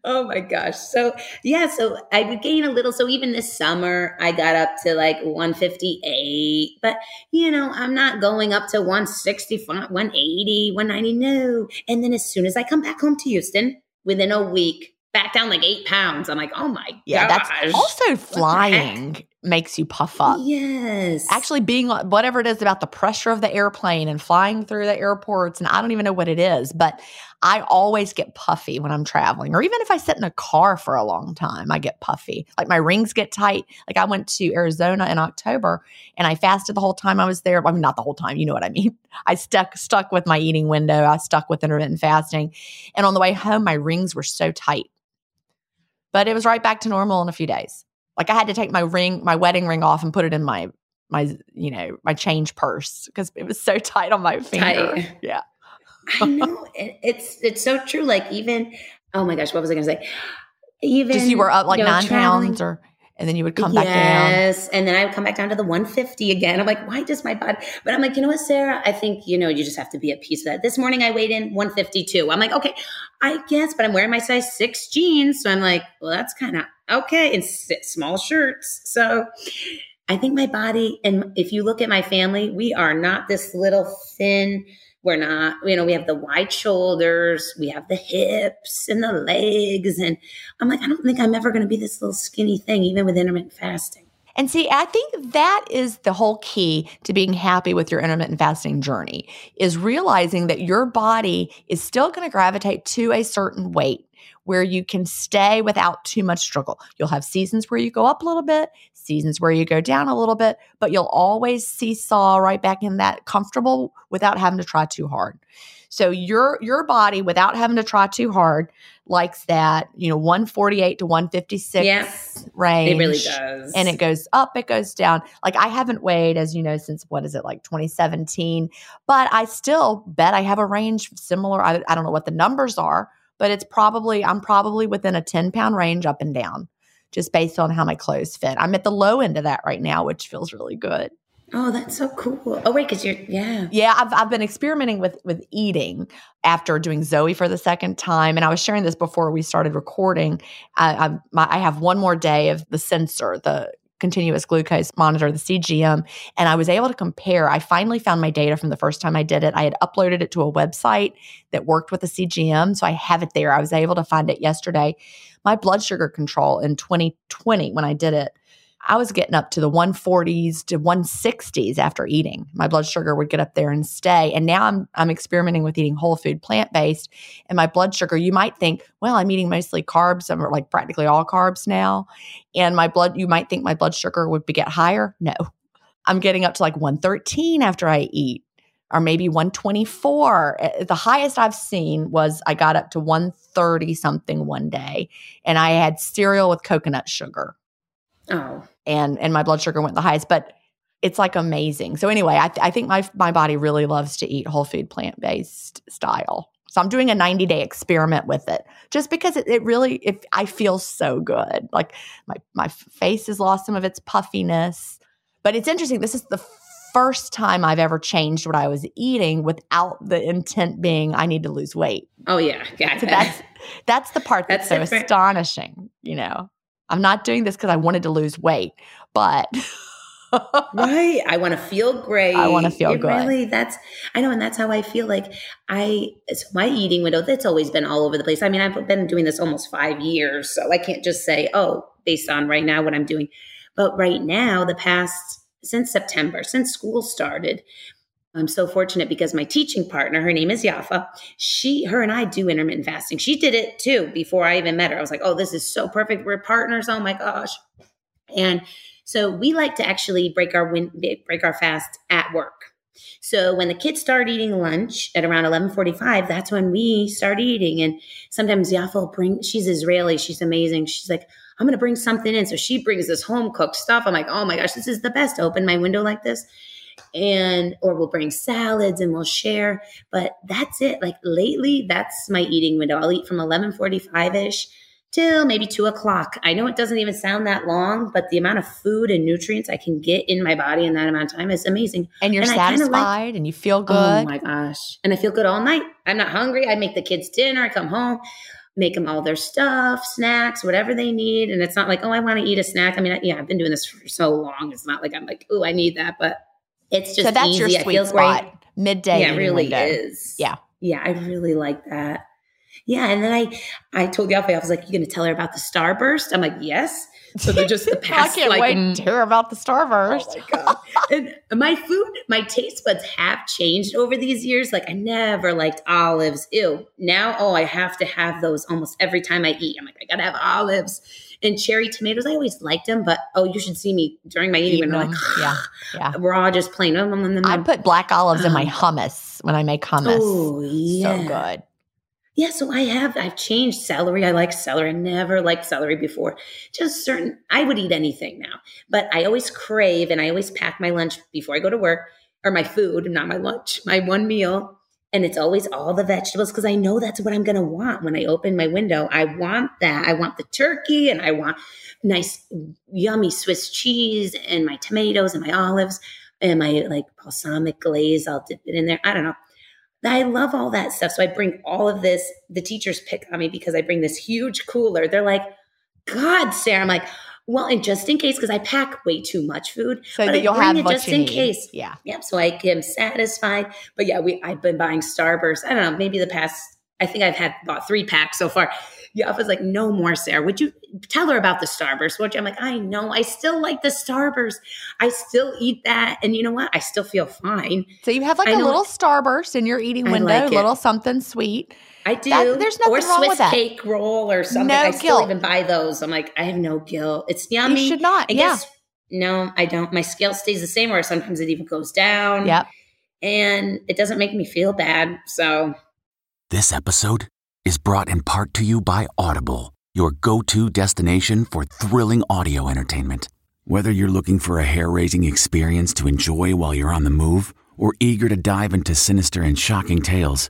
Oh my gosh. So, yeah, so I would gain a little. So, even this summer, I got up to like 158. But, you know, I'm not going up to 165, 180, 190. No. And then as soon as I come back home to Houston, within a week, back down like eight pounds. I'm like, oh my Yeah, gosh. that's also flying. Makes you puff up. Yes. Actually, being uh, whatever it is about the pressure of the airplane and flying through the airports, and I don't even know what it is, but I always get puffy when I'm traveling, or even if I sit in a car for a long time, I get puffy. Like my rings get tight. Like I went to Arizona in October and I fasted the whole time I was there. I mean, not the whole time, you know what I mean. I stuck stuck with my eating window. I stuck with intermittent fasting, and on the way home, my rings were so tight. But it was right back to normal in a few days. Like I had to take my ring, my wedding ring off and put it in my my you know my change purse because it was so tight on my finger. Tight. Yeah. I know it's it's so true. Like even oh my gosh, what was I going to say? Even just you were up like you know, nine traveling. pounds or and then you would come yes, back down. Yes. And then I would come back down to the 150 again. I'm like, why does my body? But I'm like, you know what, Sarah? I think, you know, you just have to be at peace with that. This morning I weighed in 152. I'm like, okay, I guess, but I'm wearing my size six jeans. So I'm like, well, that's kind of okay. And small shirts. So I think my body, and if you look at my family, we are not this little thin, we're not, you know, we have the wide shoulders, we have the hips and the legs. And I'm like, I don't think I'm ever going to be this little skinny thing, even with intermittent fasting. And see, I think that is the whole key to being happy with your intermittent fasting journey is realizing that your body is still going to gravitate to a certain weight where you can stay without too much struggle. You'll have seasons where you go up a little bit, seasons where you go down a little bit, but you'll always seesaw right back in that comfortable without having to try too hard. So your your body without having to try too hard likes that, you know, 148 to 156 yes, range. It really does. And it goes up, it goes down. Like I haven't weighed, as you know, since what is it, like 2017, but I still bet I have a range similar. I, I don't know what the numbers are, but it's probably, I'm probably within a 10 pound range up and down just based on how my clothes fit. I'm at the low end of that right now, which feels really good. Oh, that's so cool. Oh, wait, because you're, yeah. Yeah, I've, I've been experimenting with with eating after doing Zoe for the second time. And I was sharing this before we started recording. I, I, my, I have one more day of the sensor, the continuous glucose monitor, the CGM, and I was able to compare. I finally found my data from the first time I did it. I had uploaded it to a website that worked with the CGM, so I have it there. I was able to find it yesterday. My blood sugar control in 2020 when I did it I was getting up to the 140s to 160s after eating. My blood sugar would get up there and stay. And now I'm I'm experimenting with eating whole food, plant based, and my blood sugar. You might think, well, I'm eating mostly carbs. I'm like practically all carbs now, and my blood. You might think my blood sugar would be, get higher. No, I'm getting up to like 113 after I eat. Or maybe 124. Eh, the highest I've seen was I got up to 130 something one day, and I had cereal with coconut sugar. Oh, and and my blood sugar went the highest. But it's like amazing. So anyway, I, th- I think my my body really loves to eat whole food plant based style. So I'm doing a 90 day experiment with it, just because it, it really it, I feel so good. Like my my face has lost some of its puffiness, but it's interesting. This is the first time I've ever changed what I was eating without the intent being I need to lose weight. Oh yeah, yeah. So that's that's the part that's, that's so astonishing. You know. I'm not doing this because I wanted to lose weight, but right. I want to feel great. I want to feel it good. Really, that's I know, and that's how I feel. Like I, so my eating window. That's always been all over the place. I mean, I've been doing this almost five years, so I can't just say, oh, based on right now what I'm doing. But right now, the past since September, since school started, I'm so fortunate because my teaching partner, her name is Yafa, she, her and I do intermittent fasting. She did it too before I even met her. I was like, oh, this is so perfect. We're partners. Oh my gosh. And so we like to actually break our win- break our fast at work. So when the kids start eating lunch at around 11:45, that's when we start eating. And sometimes Yafa will bring. She's Israeli. She's amazing. She's like, I'm going to bring something in. So she brings this home cooked stuff. I'm like, oh my gosh, this is the best. open my window like this and or we'll bring salads and we'll share but that's it. Like lately that's my eating window. I'll eat from 11.45ish till maybe 2 o'clock. I know it doesn't even sound that long but the amount of food and nutrients i can get in my body in that amount of time is amazing. And you're and satisfied like, and you feel oh good? oh my gosh. And i feel good all night. I'm not hungry. I make the kids dinner. I come home make them all their stuff, snacks, whatever they need. And it's not like, oh, I want to eat a snack. I mean, yeah, I've been doing this for so long. It's not like I'm like, oh, I need that. But it's just so that's easy. your sweet spot. Great. Midday. Yeah, it really window. is. Yeah. Yeah, I really like that. Yeah, and then I I told the outfit I was like, "You gonna tell her about the starburst?" I'm like, "Yes." So they're just the past. I can't like, wait to hear about the starburst. Oh my god! and my food, my taste buds have changed over these years. Like I never liked olives. Ew. Now, oh, I have to have those almost every time I eat. I'm like, I gotta have olives and cherry tomatoes. I always liked them, but oh, you should see me during my eating. when I'm like, yeah, yeah. We're all just plain. I put black olives in my hummus when I make hummus. Oh, yeah. So good. Yeah, so I have I've changed celery. I like celery. I never liked celery before. Just certain I would eat anything now. But I always crave and I always pack my lunch before I go to work or my food, not my lunch, my one meal. And it's always all the vegetables because I know that's what I'm gonna want when I open my window. I want that. I want the turkey and I want nice yummy Swiss cheese and my tomatoes and my olives and my like balsamic glaze. I'll dip it in there. I don't know. I love all that stuff. So I bring all of this. The teachers pick on me because I bring this huge cooler. They're like, God, Sarah. I'm like, well, and just in case, because I pack way too much food, so that you'll have it just in need. case. Yeah, yep. So I am satisfied. But yeah, we I've been buying Starburst. I don't know, maybe the past. I think I've had bought three packs so far. Yeah, I was like, no more, Sarah. Would you tell her about the Starburst? Would you? I'm like, I know. I still like the Starburst. I still eat that. And you know what? I still feel fine. So you have like I a little Starburst in your eating window, like little something sweet. I do. That, there's nothing or wrong Swiss with that. cake roll or something. No I guilt. still even buy those. I'm like, I have no guilt. It's yummy. You should not. I yeah. guess no, I don't. My scale stays the same, or sometimes it even goes down. Yep. And it doesn't make me feel bad. So this episode is brought in part to you by Audible your go to destination for thrilling audio entertainment. Whether you're looking for a hair raising experience to enjoy while you're on the move or eager to dive into sinister and shocking tales,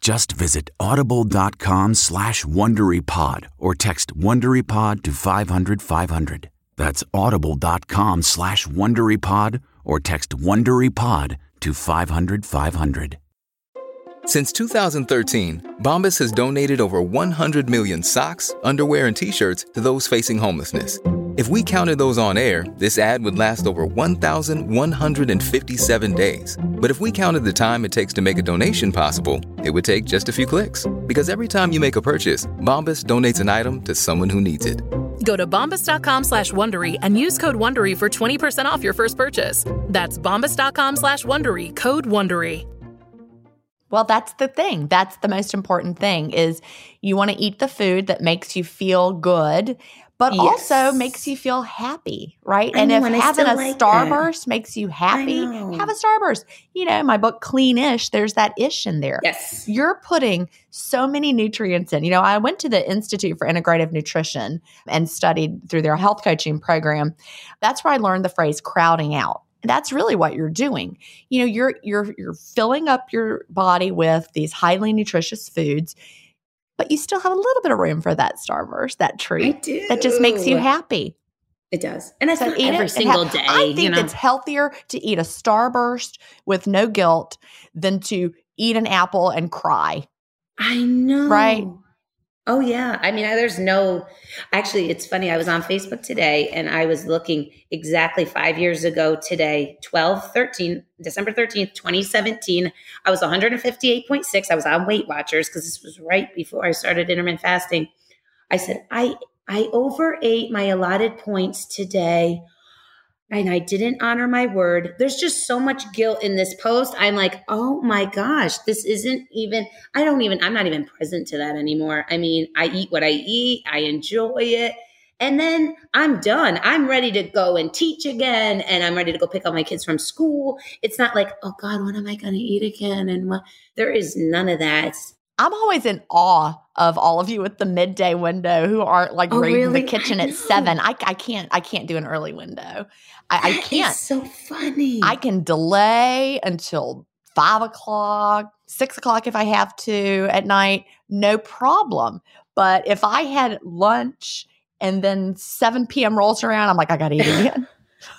Just visit audible.com slash WonderyPod or text WonderyPod to 500, 500. That's audible.com slash WonderyPod or text WonderyPod to 500, 500. Since 2013, Bombas has donated over 100 million socks, underwear, and t-shirts to those facing homelessness. If we counted those on air, this ad would last over 1,157 days. But if we counted the time it takes to make a donation possible, it would take just a few clicks. Because every time you make a purchase, Bombas donates an item to someone who needs it. Go to bombas.com slash Wondery and use code Wondery for 20% off your first purchase. That's bombas.com slash Wondery, code Wondery. Well, that's the thing. That's the most important thing is you want to eat the food that makes you feel good, but yes. also makes you feel happy, right? I and know, if and having a like starburst that. makes you happy, have a starburst. You know, my book Cleanish, there's that ish in there. Yes. You're putting so many nutrients in. You know, I went to the Institute for Integrative Nutrition and studied through their health coaching program. That's where I learned the phrase crowding out that's really what you're doing. You know, you're you're you're filling up your body with these highly nutritious foods, but you still have a little bit of room for that starburst, that treat that just makes you happy. It does, and I so eat every single ha- day. I think you know? it's healthier to eat a starburst with no guilt than to eat an apple and cry. I know, right? Oh, yeah. I mean, there's no, actually, it's funny. I was on Facebook today and I was looking exactly five years ago today, 12, 13, December 13th, 2017. I was 158.6. I was on Weight Watchers because this was right before I started intermittent fasting. I said, I, I overate my allotted points today and I didn't honor my word. There's just so much guilt in this post. I'm like, oh my gosh, this isn't even, I don't even, I'm not even present to that anymore. I mean, I eat what I eat, I enjoy it. And then I'm done. I'm ready to go and teach again. And I'm ready to go pick up my kids from school. It's not like, oh God, what am I going to eat again? And what? There is none of that. I'm always in awe of all of you with the midday window who aren't like oh, raiding really? the kitchen at seven. I, I can't I can't do an early window. I, I can't. so funny. I can delay until five o'clock, six o'clock if I have to at night, no problem. But if I had lunch and then 7 p.m. rolls around, I'm like, I got to eat again.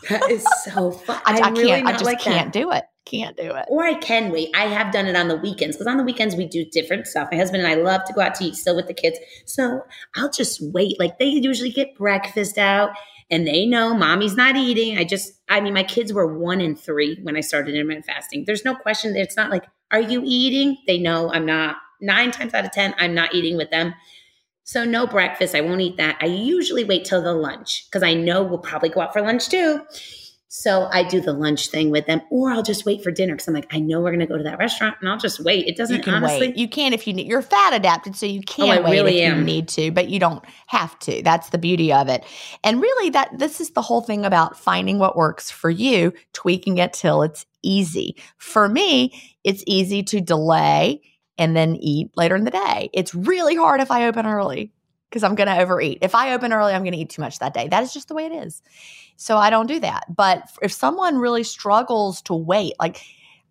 that is so fun. I, I really can't, I just like can't that. do it. Can't do it. Or I can wait. I have done it on the weekends because on the weekends we do different stuff. My husband and I love to go out to eat still with the kids. So I'll just wait. Like they usually get breakfast out and they know mommy's not eating. I just, I mean, my kids were one and three when I started intermittent fasting. There's no question. It's not like, are you eating? They know I'm not. Nine times out of 10, I'm not eating with them. So no breakfast. I won't eat that. I usually wait till the lunch because I know we'll probably go out for lunch too. So I do the lunch thing with them, or I'll just wait for dinner because I'm like, I know we're going to go to that restaurant, and I'll just wait. It doesn't You can honestly. wait. You can if you need. You're fat adapted, so you oh, can Oh, wait really if am. you need to, but you don't have to. That's the beauty of it. And really, that this is the whole thing about finding what works for you, tweaking it till it's easy. For me, it's easy to delay and then eat later in the day. It's really hard if I open early because I'm going to overeat. If I open early, I'm going to eat too much that day. That is just the way it is. So I don't do that. But if someone really struggles to wait, like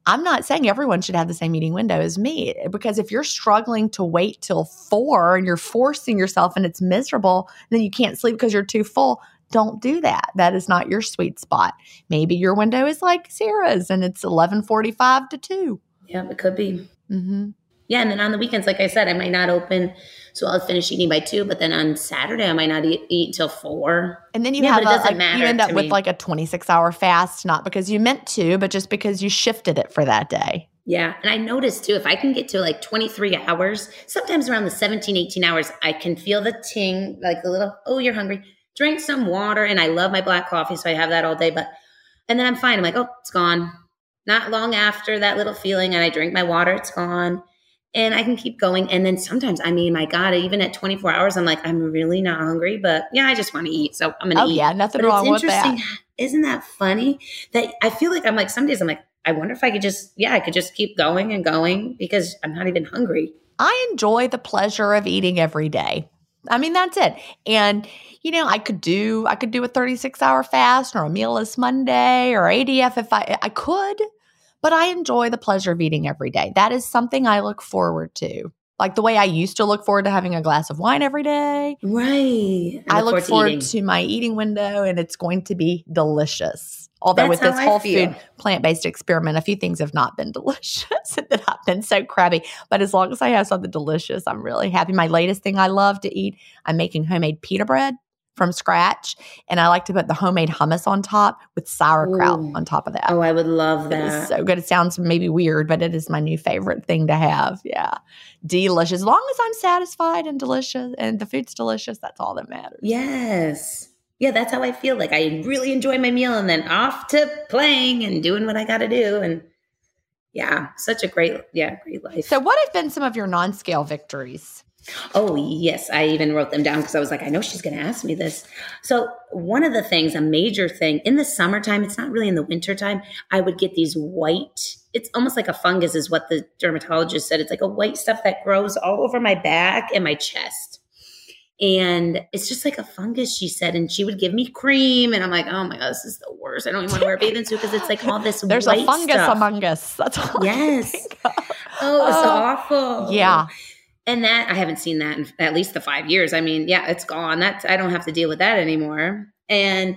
I'm not saying everyone should have the same eating window as me because if you're struggling to wait till four and you're forcing yourself and it's miserable, then you can't sleep because you're too full. Don't do that. That is not your sweet spot. Maybe your window is like Sarah's and it's 11:45 to 2. yeah, it could be. Mm-hmm. Yeah, and then on the weekends, like I said, I might not open, so I'll finish eating by two. But then on Saturday, I might not eat, eat until four. And then you Yeah, have but it a, like, matter you end up with me. like a 26 hour fast, not because you meant to, but just because you shifted it for that day. Yeah. And I noticed too, if I can get to like 23 hours, sometimes around the 17, 18 hours, I can feel the ting, like the little, oh, you're hungry. Drink some water. And I love my black coffee. So I have that all day. But, and then I'm fine. I'm like, oh, it's gone. Not long after that little feeling, and I drink my water, it's gone. And I can keep going. And then sometimes, I mean, my God, even at 24 hours, I'm like, I'm really not hungry, but yeah, I just want to eat. So I'm going to Oh, eat. yeah, nothing But wrong it's with that. interesting. Isn't that funny? That I feel like I'm like some days I'm like, I wonder if I could just, yeah, I could just keep going and going because I'm not even hungry. I enjoy the pleasure of eating every day. I mean, that's it. And you know, I could do I could do a 36 hour fast or a mealless Monday or ADF if I I could, but I enjoy the pleasure of eating every day. That is something I look forward to. Like the way I used to look forward to having a glass of wine every day. Right. I look forward eating. to my eating window and it's going to be delicious. Although That's with this I whole feel. food plant based experiment, a few things have not been delicious that I've been so crabby. But as long as I have something delicious, I'm really happy. My latest thing I love to eat, I'm making homemade pita bread from scratch. And I like to put the homemade hummus on top with sauerkraut Ooh. on top of that. Oh, I would love It is that. so good. It sounds maybe weird, but it is my new favorite thing to have. Yeah. Delicious. As long as I'm satisfied and delicious and the food's delicious, that's all that matters. yes. Yeah, that's how I feel. Like I really enjoy my meal and then off to playing and doing what I got to do. And yeah, such a great, yeah, great life. So, what have been some of your non scale victories? Oh, yes. I even wrote them down because I was like, I know she's going to ask me this. So, one of the things, a major thing in the summertime, it's not really in the wintertime, I would get these white, it's almost like a fungus, is what the dermatologist said. It's like a white stuff that grows all over my back and my chest. And it's just like a fungus, she said. And she would give me cream. And I'm like, oh my God, this is the worst. I don't even want to wear a bathing suit because it's like all this There's white a fungus stuff. among us. That's all. Yes. Oh, it's Oh. awful. Yeah. And that I haven't seen that in at least the five years. I mean, yeah, it's gone. That's I don't have to deal with that anymore. And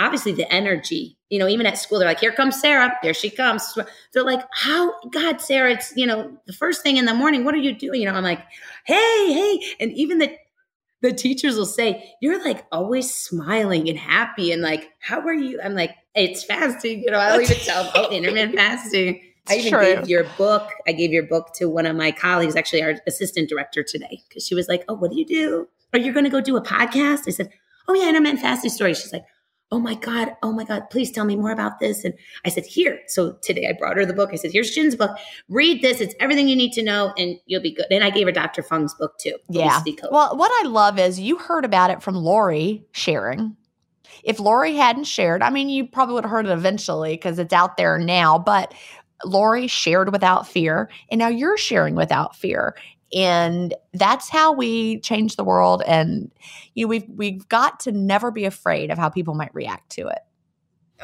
obviously the energy, you know, even at school, they're like, here comes Sarah. Here she comes. They're like, how God, Sarah, it's, you know, the first thing in the morning, what are you doing? You know, I'm like, hey, hey. And even the the teachers will say, You're like always smiling and happy and like, how are you? I'm like, it's fasting, you know, I'll even tell them, oh, intermittent fasting. I even true. gave your book. I gave your book to one of my colleagues, actually our assistant director today, because she was like, "Oh, what do you do? Are you going to go do a podcast?" I said, "Oh yeah, intermittent fasting story." She's like, "Oh my god, oh my god, please tell me more about this." And I said, "Here." So today I brought her the book. I said, "Here's Gin's book. Read this. It's everything you need to know, and you'll be good." And I gave her Dr. Fung's book too. Yeah. Well, what I love is you heard about it from Lori sharing. If Lori hadn't shared, I mean, you probably would have heard it eventually because it's out there now, but Lori shared without fear, and now you're sharing without fear. And that's how we change the world. And you know, we've we've got to never be afraid of how people might react to it.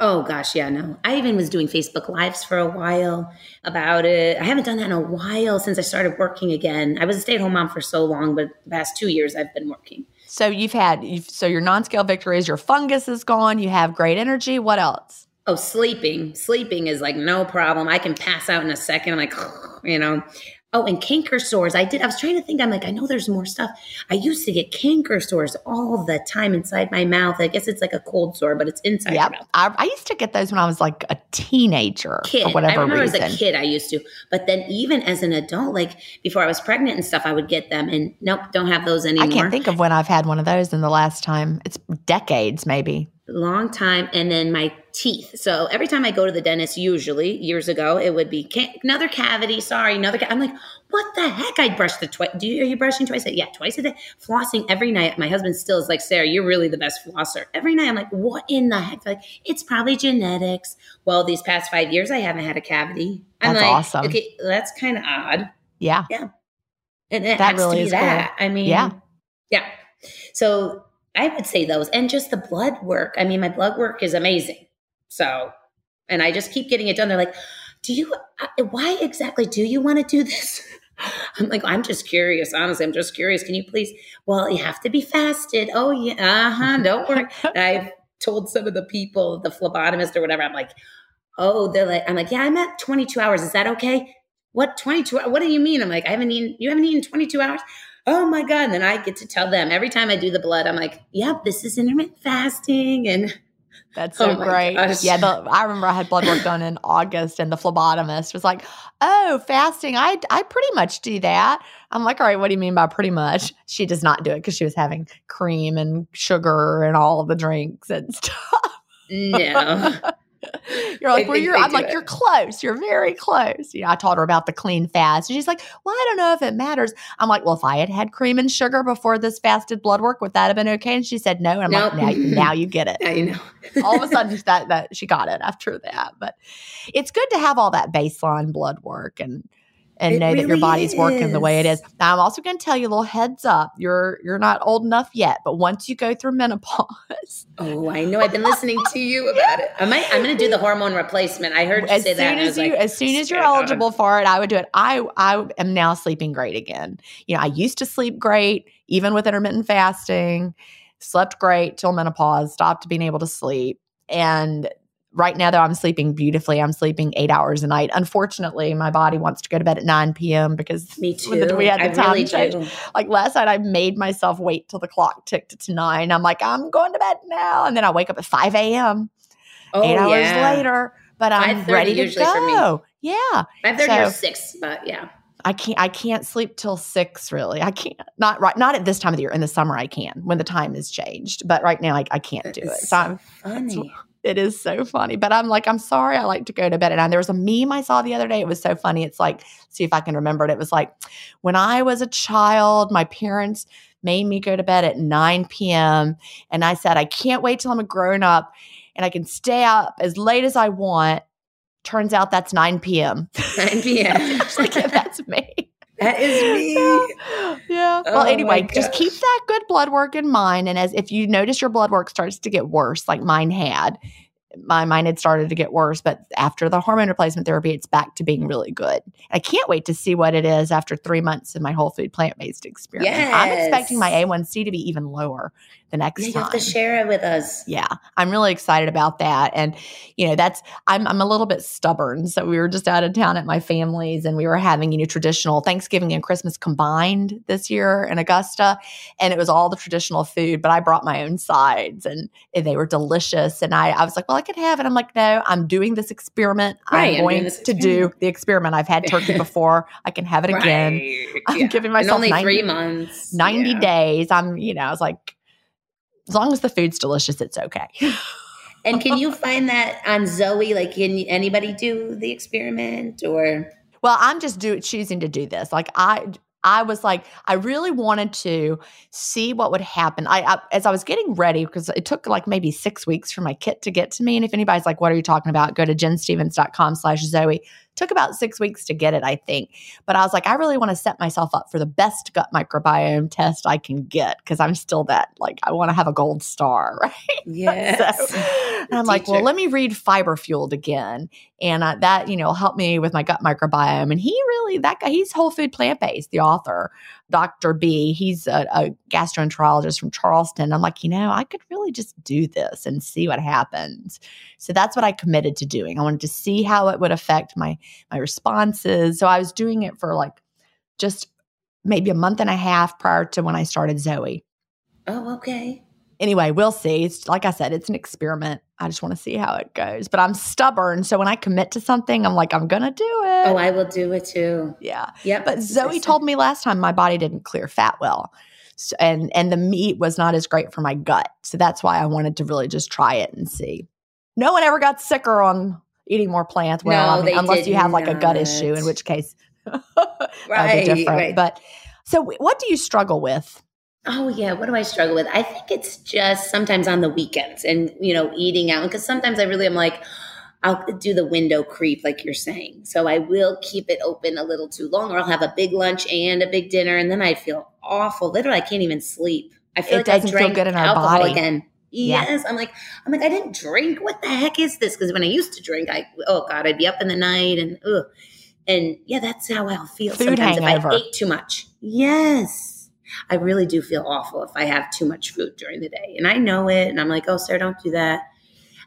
Oh gosh, yeah, no. I even was doing Facebook Lives for a while about it. I haven't done that in a while since I started working again. I was a stay-at-home mom for so long, but the past two years I've been working. So you've had you've, so your non-scale victories, your fungus is gone. You have great energy. What else? Oh, sleeping. Sleeping is like no problem. I can pass out in a second. I'm like, you know, Oh, and canker sores. I did. I was trying to think. I'm like, I know there's more stuff. I used to get canker sores all the time inside my mouth. I guess it's like a cold sore, but it's inside yep. your mouth. I, I used to get those when I was like a teenager. Kid. For whatever I remember reason. as a kid, I used to. But then even as an adult, like before I was pregnant and stuff, I would get them. And nope, don't have those anymore. I can't think of when I've had one of those in the last time. It's decades, maybe long time and then my teeth. So every time i go to the dentist usually years ago it would be another cavity sorry another ca-. i'm like what the heck? I brush the twice do you are you brushing twice a day yeah twice a day. Flossing every night. My husband still is like sarah you're really the best flosser. Every night i'm like what in the heck? Like it's probably genetics. Well these past five years i haven't had a cavity. I'm that's like awesome. Okay that's kind of odd. Yeah. Yeah. And it that has really to be that. cool. i mean yeah. yeah. So I would say those and just the blood work. I mean, my blood work is amazing. So, and I just keep getting it done. They're like, do you, uh, why exactly do you want to do this? I'm like, I'm just curious. Honestly, I'm just curious. Can you please? Well, you have to be fasted. Oh, yeah. Uh huh. Don't worry. I've told some of the people, the phlebotomist or whatever, I'm like, oh, they're like, I'm like, yeah, I'm at 22 hours. Is that okay? What 22? What do you mean? I'm like, I haven't eaten, you haven't eaten 22 hours? Oh my God. And then I get to tell them every time I do the blood, I'm like, yep, this is intermittent fasting. And that's oh so oh great. Gosh. Yeah, the, I remember I had blood work done in August, and the phlebotomist was like, "Oh, fasting. I I pretty much do that." I'm like, "All right, what do you mean by pretty much?" She does not do it because she was having cream and sugar and all of the drinks and stuff. No. you're like, well, you're, I'm like, it. you're close. You're very close. You know, I taught her about the clean fast. And she's like, well, I don't know if it matters. I'm like, well, if I had had cream and sugar before this fasted blood work, would that have been okay? And she said no. And I'm nope. like, now, now you get it. Now you know. all of a sudden that, that she got it after that. But it's good to have all that baseline blood work and, and it know really that your body's is. working the way it is. Now, I'm also going to tell you a little heads up. You're you're not old enough yet, but once you go through menopause, oh, I know. I've been listening to you about it. I might. I'm going to do the hormone replacement. I heard you as say soon that. As you, like, as soon as you're eligible for it, I would do it. I I am now sleeping great again. You know, I used to sleep great even with intermittent fasting. Slept great till menopause. Stopped being able to sleep, and right now though i'm sleeping beautifully i'm sleeping eight hours a night unfortunately my body wants to go to bed at 9 p.m because me too we had the I time really change do. like last night i made myself wait till the clock ticked to 9 i'm like i'm going to bed now and then i wake up at 5 a.m oh, eight hours yeah. later but i'm ready to go yeah 5.30 so, or 6 but yeah I can't I can't sleep till six really. I can't not right not at this time of the year. In the summer I can when the time is changed. But right now I, I can't do it. So I'm funny. It is so funny. But I'm like, I'm sorry. I like to go to bed at nine. There was a meme I saw the other day. It was so funny. It's like, see if I can remember it. It was like, when I was a child, my parents made me go to bed at 9 p.m. And I said, I can't wait till I'm a grown up and I can stay up as late as I want. Turns out that's 9 p.m. 9 p.m. like, yeah, that's me. That is me. Yeah. yeah. Oh well, anyway, just keep that good blood work in mind. And as if you notice your blood work starts to get worse, like mine had, my mine had started to get worse, but after the hormone replacement therapy, it's back to being really good. I can't wait to see what it is after three months of my whole food plant based experiment. Yes. I'm expecting my A1C to be even lower the next you time. You have to share it with us. Yeah, I'm really excited about that. And you know, that's I'm I'm a little bit stubborn. So we were just out of town at my family's, and we were having you know traditional Thanksgiving and Christmas combined this year in Augusta, and it was all the traditional food. But I brought my own sides, and and they were delicious. And I I was like, well, I could have it. I'm like, no, I'm doing this experiment. Right, I'm going to do the experiment. I've had turkey before. I can have it right. again. I'm yeah. giving myself only 90, three months, 90 yeah. days. I'm you know I was like as long as the food's delicious, it's okay. and can you find that on Zoe? Like, can anybody do the experiment or? Well, I'm just do choosing to do this. Like, I I was like, I really wanted to see what would happen. I, I, as I was getting ready because it took like maybe six weeks for my kit to get to me. And if anybody's like, "What are you talking about?" Go to ginstephens.com/slash Zoe Took about six weeks to get it, I think. But I was like, I really want to set myself up for the best gut microbiome test I can get because I'm still that, like, I want to have a gold star, right? Yes. so, I'm like, well, let me read Fiber Fueled again. And uh, that, you know, helped me with my gut microbiome. And he really, that guy, he's whole food plant based, the author, Dr. B. He's a, a gastroenterologist from Charleston. I'm like, you know, I could really just do this and see what happens. So that's what I committed to doing. I wanted to see how it would affect my my responses. So I was doing it for like just maybe a month and a half prior to when I started Zoe. Oh, okay. Anyway, we'll see. It's like I said, it's an experiment. I just want to see how it goes. But I'm stubborn. So when I commit to something, I'm like, I'm going to do it. Oh, I will do it too. yeah. Yep. But Zoe told me last time my body didn't clear fat well. So, and and the meat was not as great for my gut. So that's why I wanted to really just try it and see. No one ever got sicker on eating more plants. Well, No, I mean, unless you have like a gut issue, in which case Right, different. right. But so what do you struggle with? Oh yeah, what do I struggle with? I think it's just sometimes on the weekends and you know eating out because sometimes I really am like I'll do the window creep like you're saying. So I will keep it open a little too long or I'll have a big lunch and a big dinner and then I feel awful. Literally I can't even sleep. I feel It like doesn't I feel drank good in our alcohol body. again. Yeah. Yes, I'm like I'm like I didn't drink. What the heck is this? Because when I used to drink, I oh god, I'd be up in the night and ugh. And yeah, that's how I'll feel Food sometimes hangover. if I ate too much. Yes. I really do feel awful if I have too much food during the day. And I know it. And I'm like, oh, Sarah, don't do that.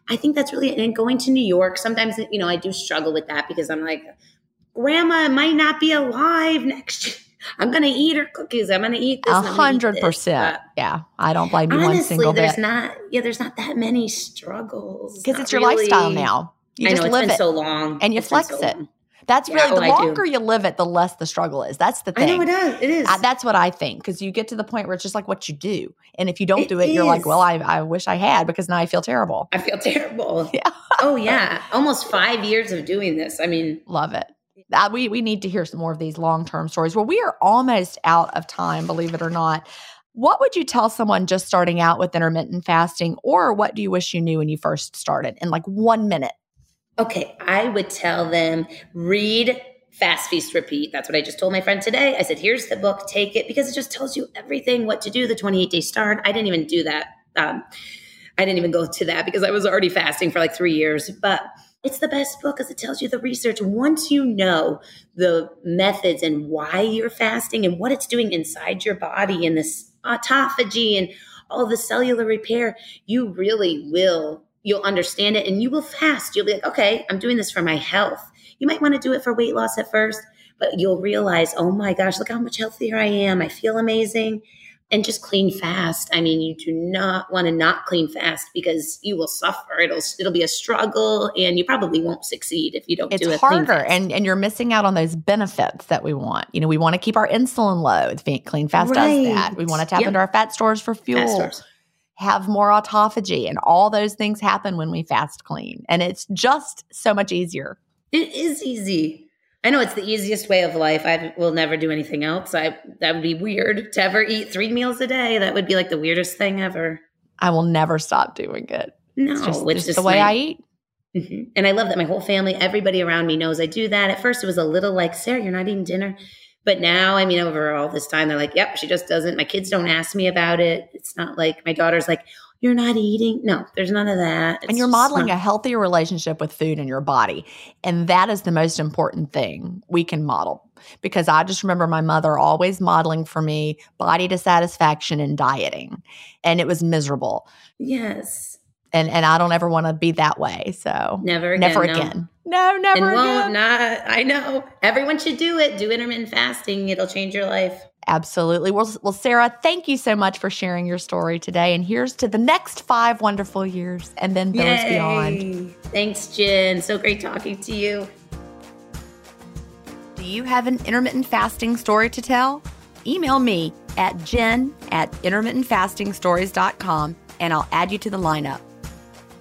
I think that's really, and going to New York, sometimes, you know, I do struggle with that because I'm like, grandma might not be alive next year. I'm going to eat her cookies. I'm going to eat this. A and I'm gonna eat hundred this." percent. Yeah. I don't blame you one Honestly, single there's bit. not, yeah, there's not that many struggles. Because it's your really. lifestyle now. You I just know it's live been it. so long. and you It's flex so it. long. That's Yeah, really oh, the longer you live it, the less the struggle is. That's the thing. I know it is. It is. I- that's what I think because you get to the point where it's just like what you do, and if you don't It do it, you're like, "Well, I, I wish I had because now I feel terrible." I feel terrible. Yeah. oh yeah. Almost five years of doing this. I mean, Love it. Uh, we we need to hear some more of these long term stories. Well, we are almost out of time, believe it or not. What would you tell someone just starting out with intermittent fasting, or what do you wish you knew when you first started in like one minute? Okay, I would tell them read Fast Feast Repeat. That's what I just told my friend today. I said, here's the book, take it because it just tells you everything what to do, the 28 day start. I didn't even do that. Um, I didn't even go to that because I was already fasting for like three years. But it's the best book because it tells you the research. Once you know the methods and why you're fasting and what it's doing inside your body and this autophagy and all the cellular repair, you really will. You'll understand it and you will fast. You'll be like, okay, I'm doing this for my health. You might want to do it for weight loss at first, but you'll realize, oh my gosh, look how much healthier I am. I feel amazing. And just clean fast. I mean, you do not want to not clean fast because you will suffer. It'll it'll be a struggle, and you probably won't succeed if you don't It's do it. harder, and and you're missing out on those benefits that we want. You know, we want to keep our insulin low. Clean Fast does that. We want to tap Yep. into our fat stores for fuel. Have more autophagy and all those things happen when we fast clean and it's just so much easier It is easy. I know it's the easiest way of life. I will never do anything else. I that would be weird to ever eat three meals a day. That would be like the weirdest thing ever. i will never stop doing it No, it's just, it's just the way my- i eat Mhm. And I love that my whole family, everybody around me knows I do that. At first, it was a little like, Sarah, you're not eating dinner. But now, I mean, over all this time, they're like, yep, she just doesn't. My kids don't ask me about it. It's not like my daughter's like, you're not eating. No, there's none of that. and you're modeling a healthier relationship with food in your body and that is the most important thing we can model because i just remember my mother always modeling for me body dissatisfaction and dieting and it was miserable Yes. And and i don't ever want to be that way so Never again. never no. again no never And again won't not. I know. Everyone should do it. Do intermittent fasting. It'll change your life. Absolutely. Well, well, Sarah, thank you so much for sharing your story today. And here's to the next five wonderful years and then those beyond. Thanks, Gin. So great talking to you. Do you have an intermittent fasting story to tell? Email me at gin at intermittentfastingstories.com and I'll add you to the lineup.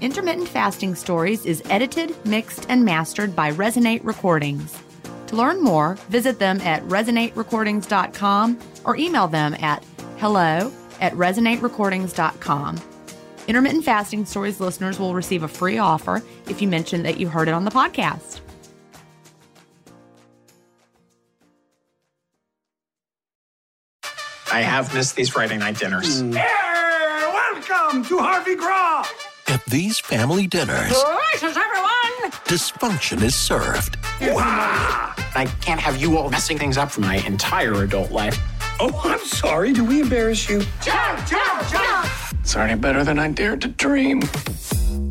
Intermittent Fasting Stories is edited, mixed, and mastered by Resonate Recordings. To learn more, visit them at resonaterecordings.com or email them at hello at resonaterecordings.com. Intermittent Fasting Stories listeners will receive a free offer if you mention that you heard it on the podcast. I have missed these Friday night dinners. Mm. Hey, welcome to Harvey Graw. At these family dinners, Gracious, everyone! dysfunction is served. Wow! I can't have you all messing things up for my entire adult life. Oh, I'm sorry. Do we embarrass you? Jump, jump, jump! It's already better than I dared to dream.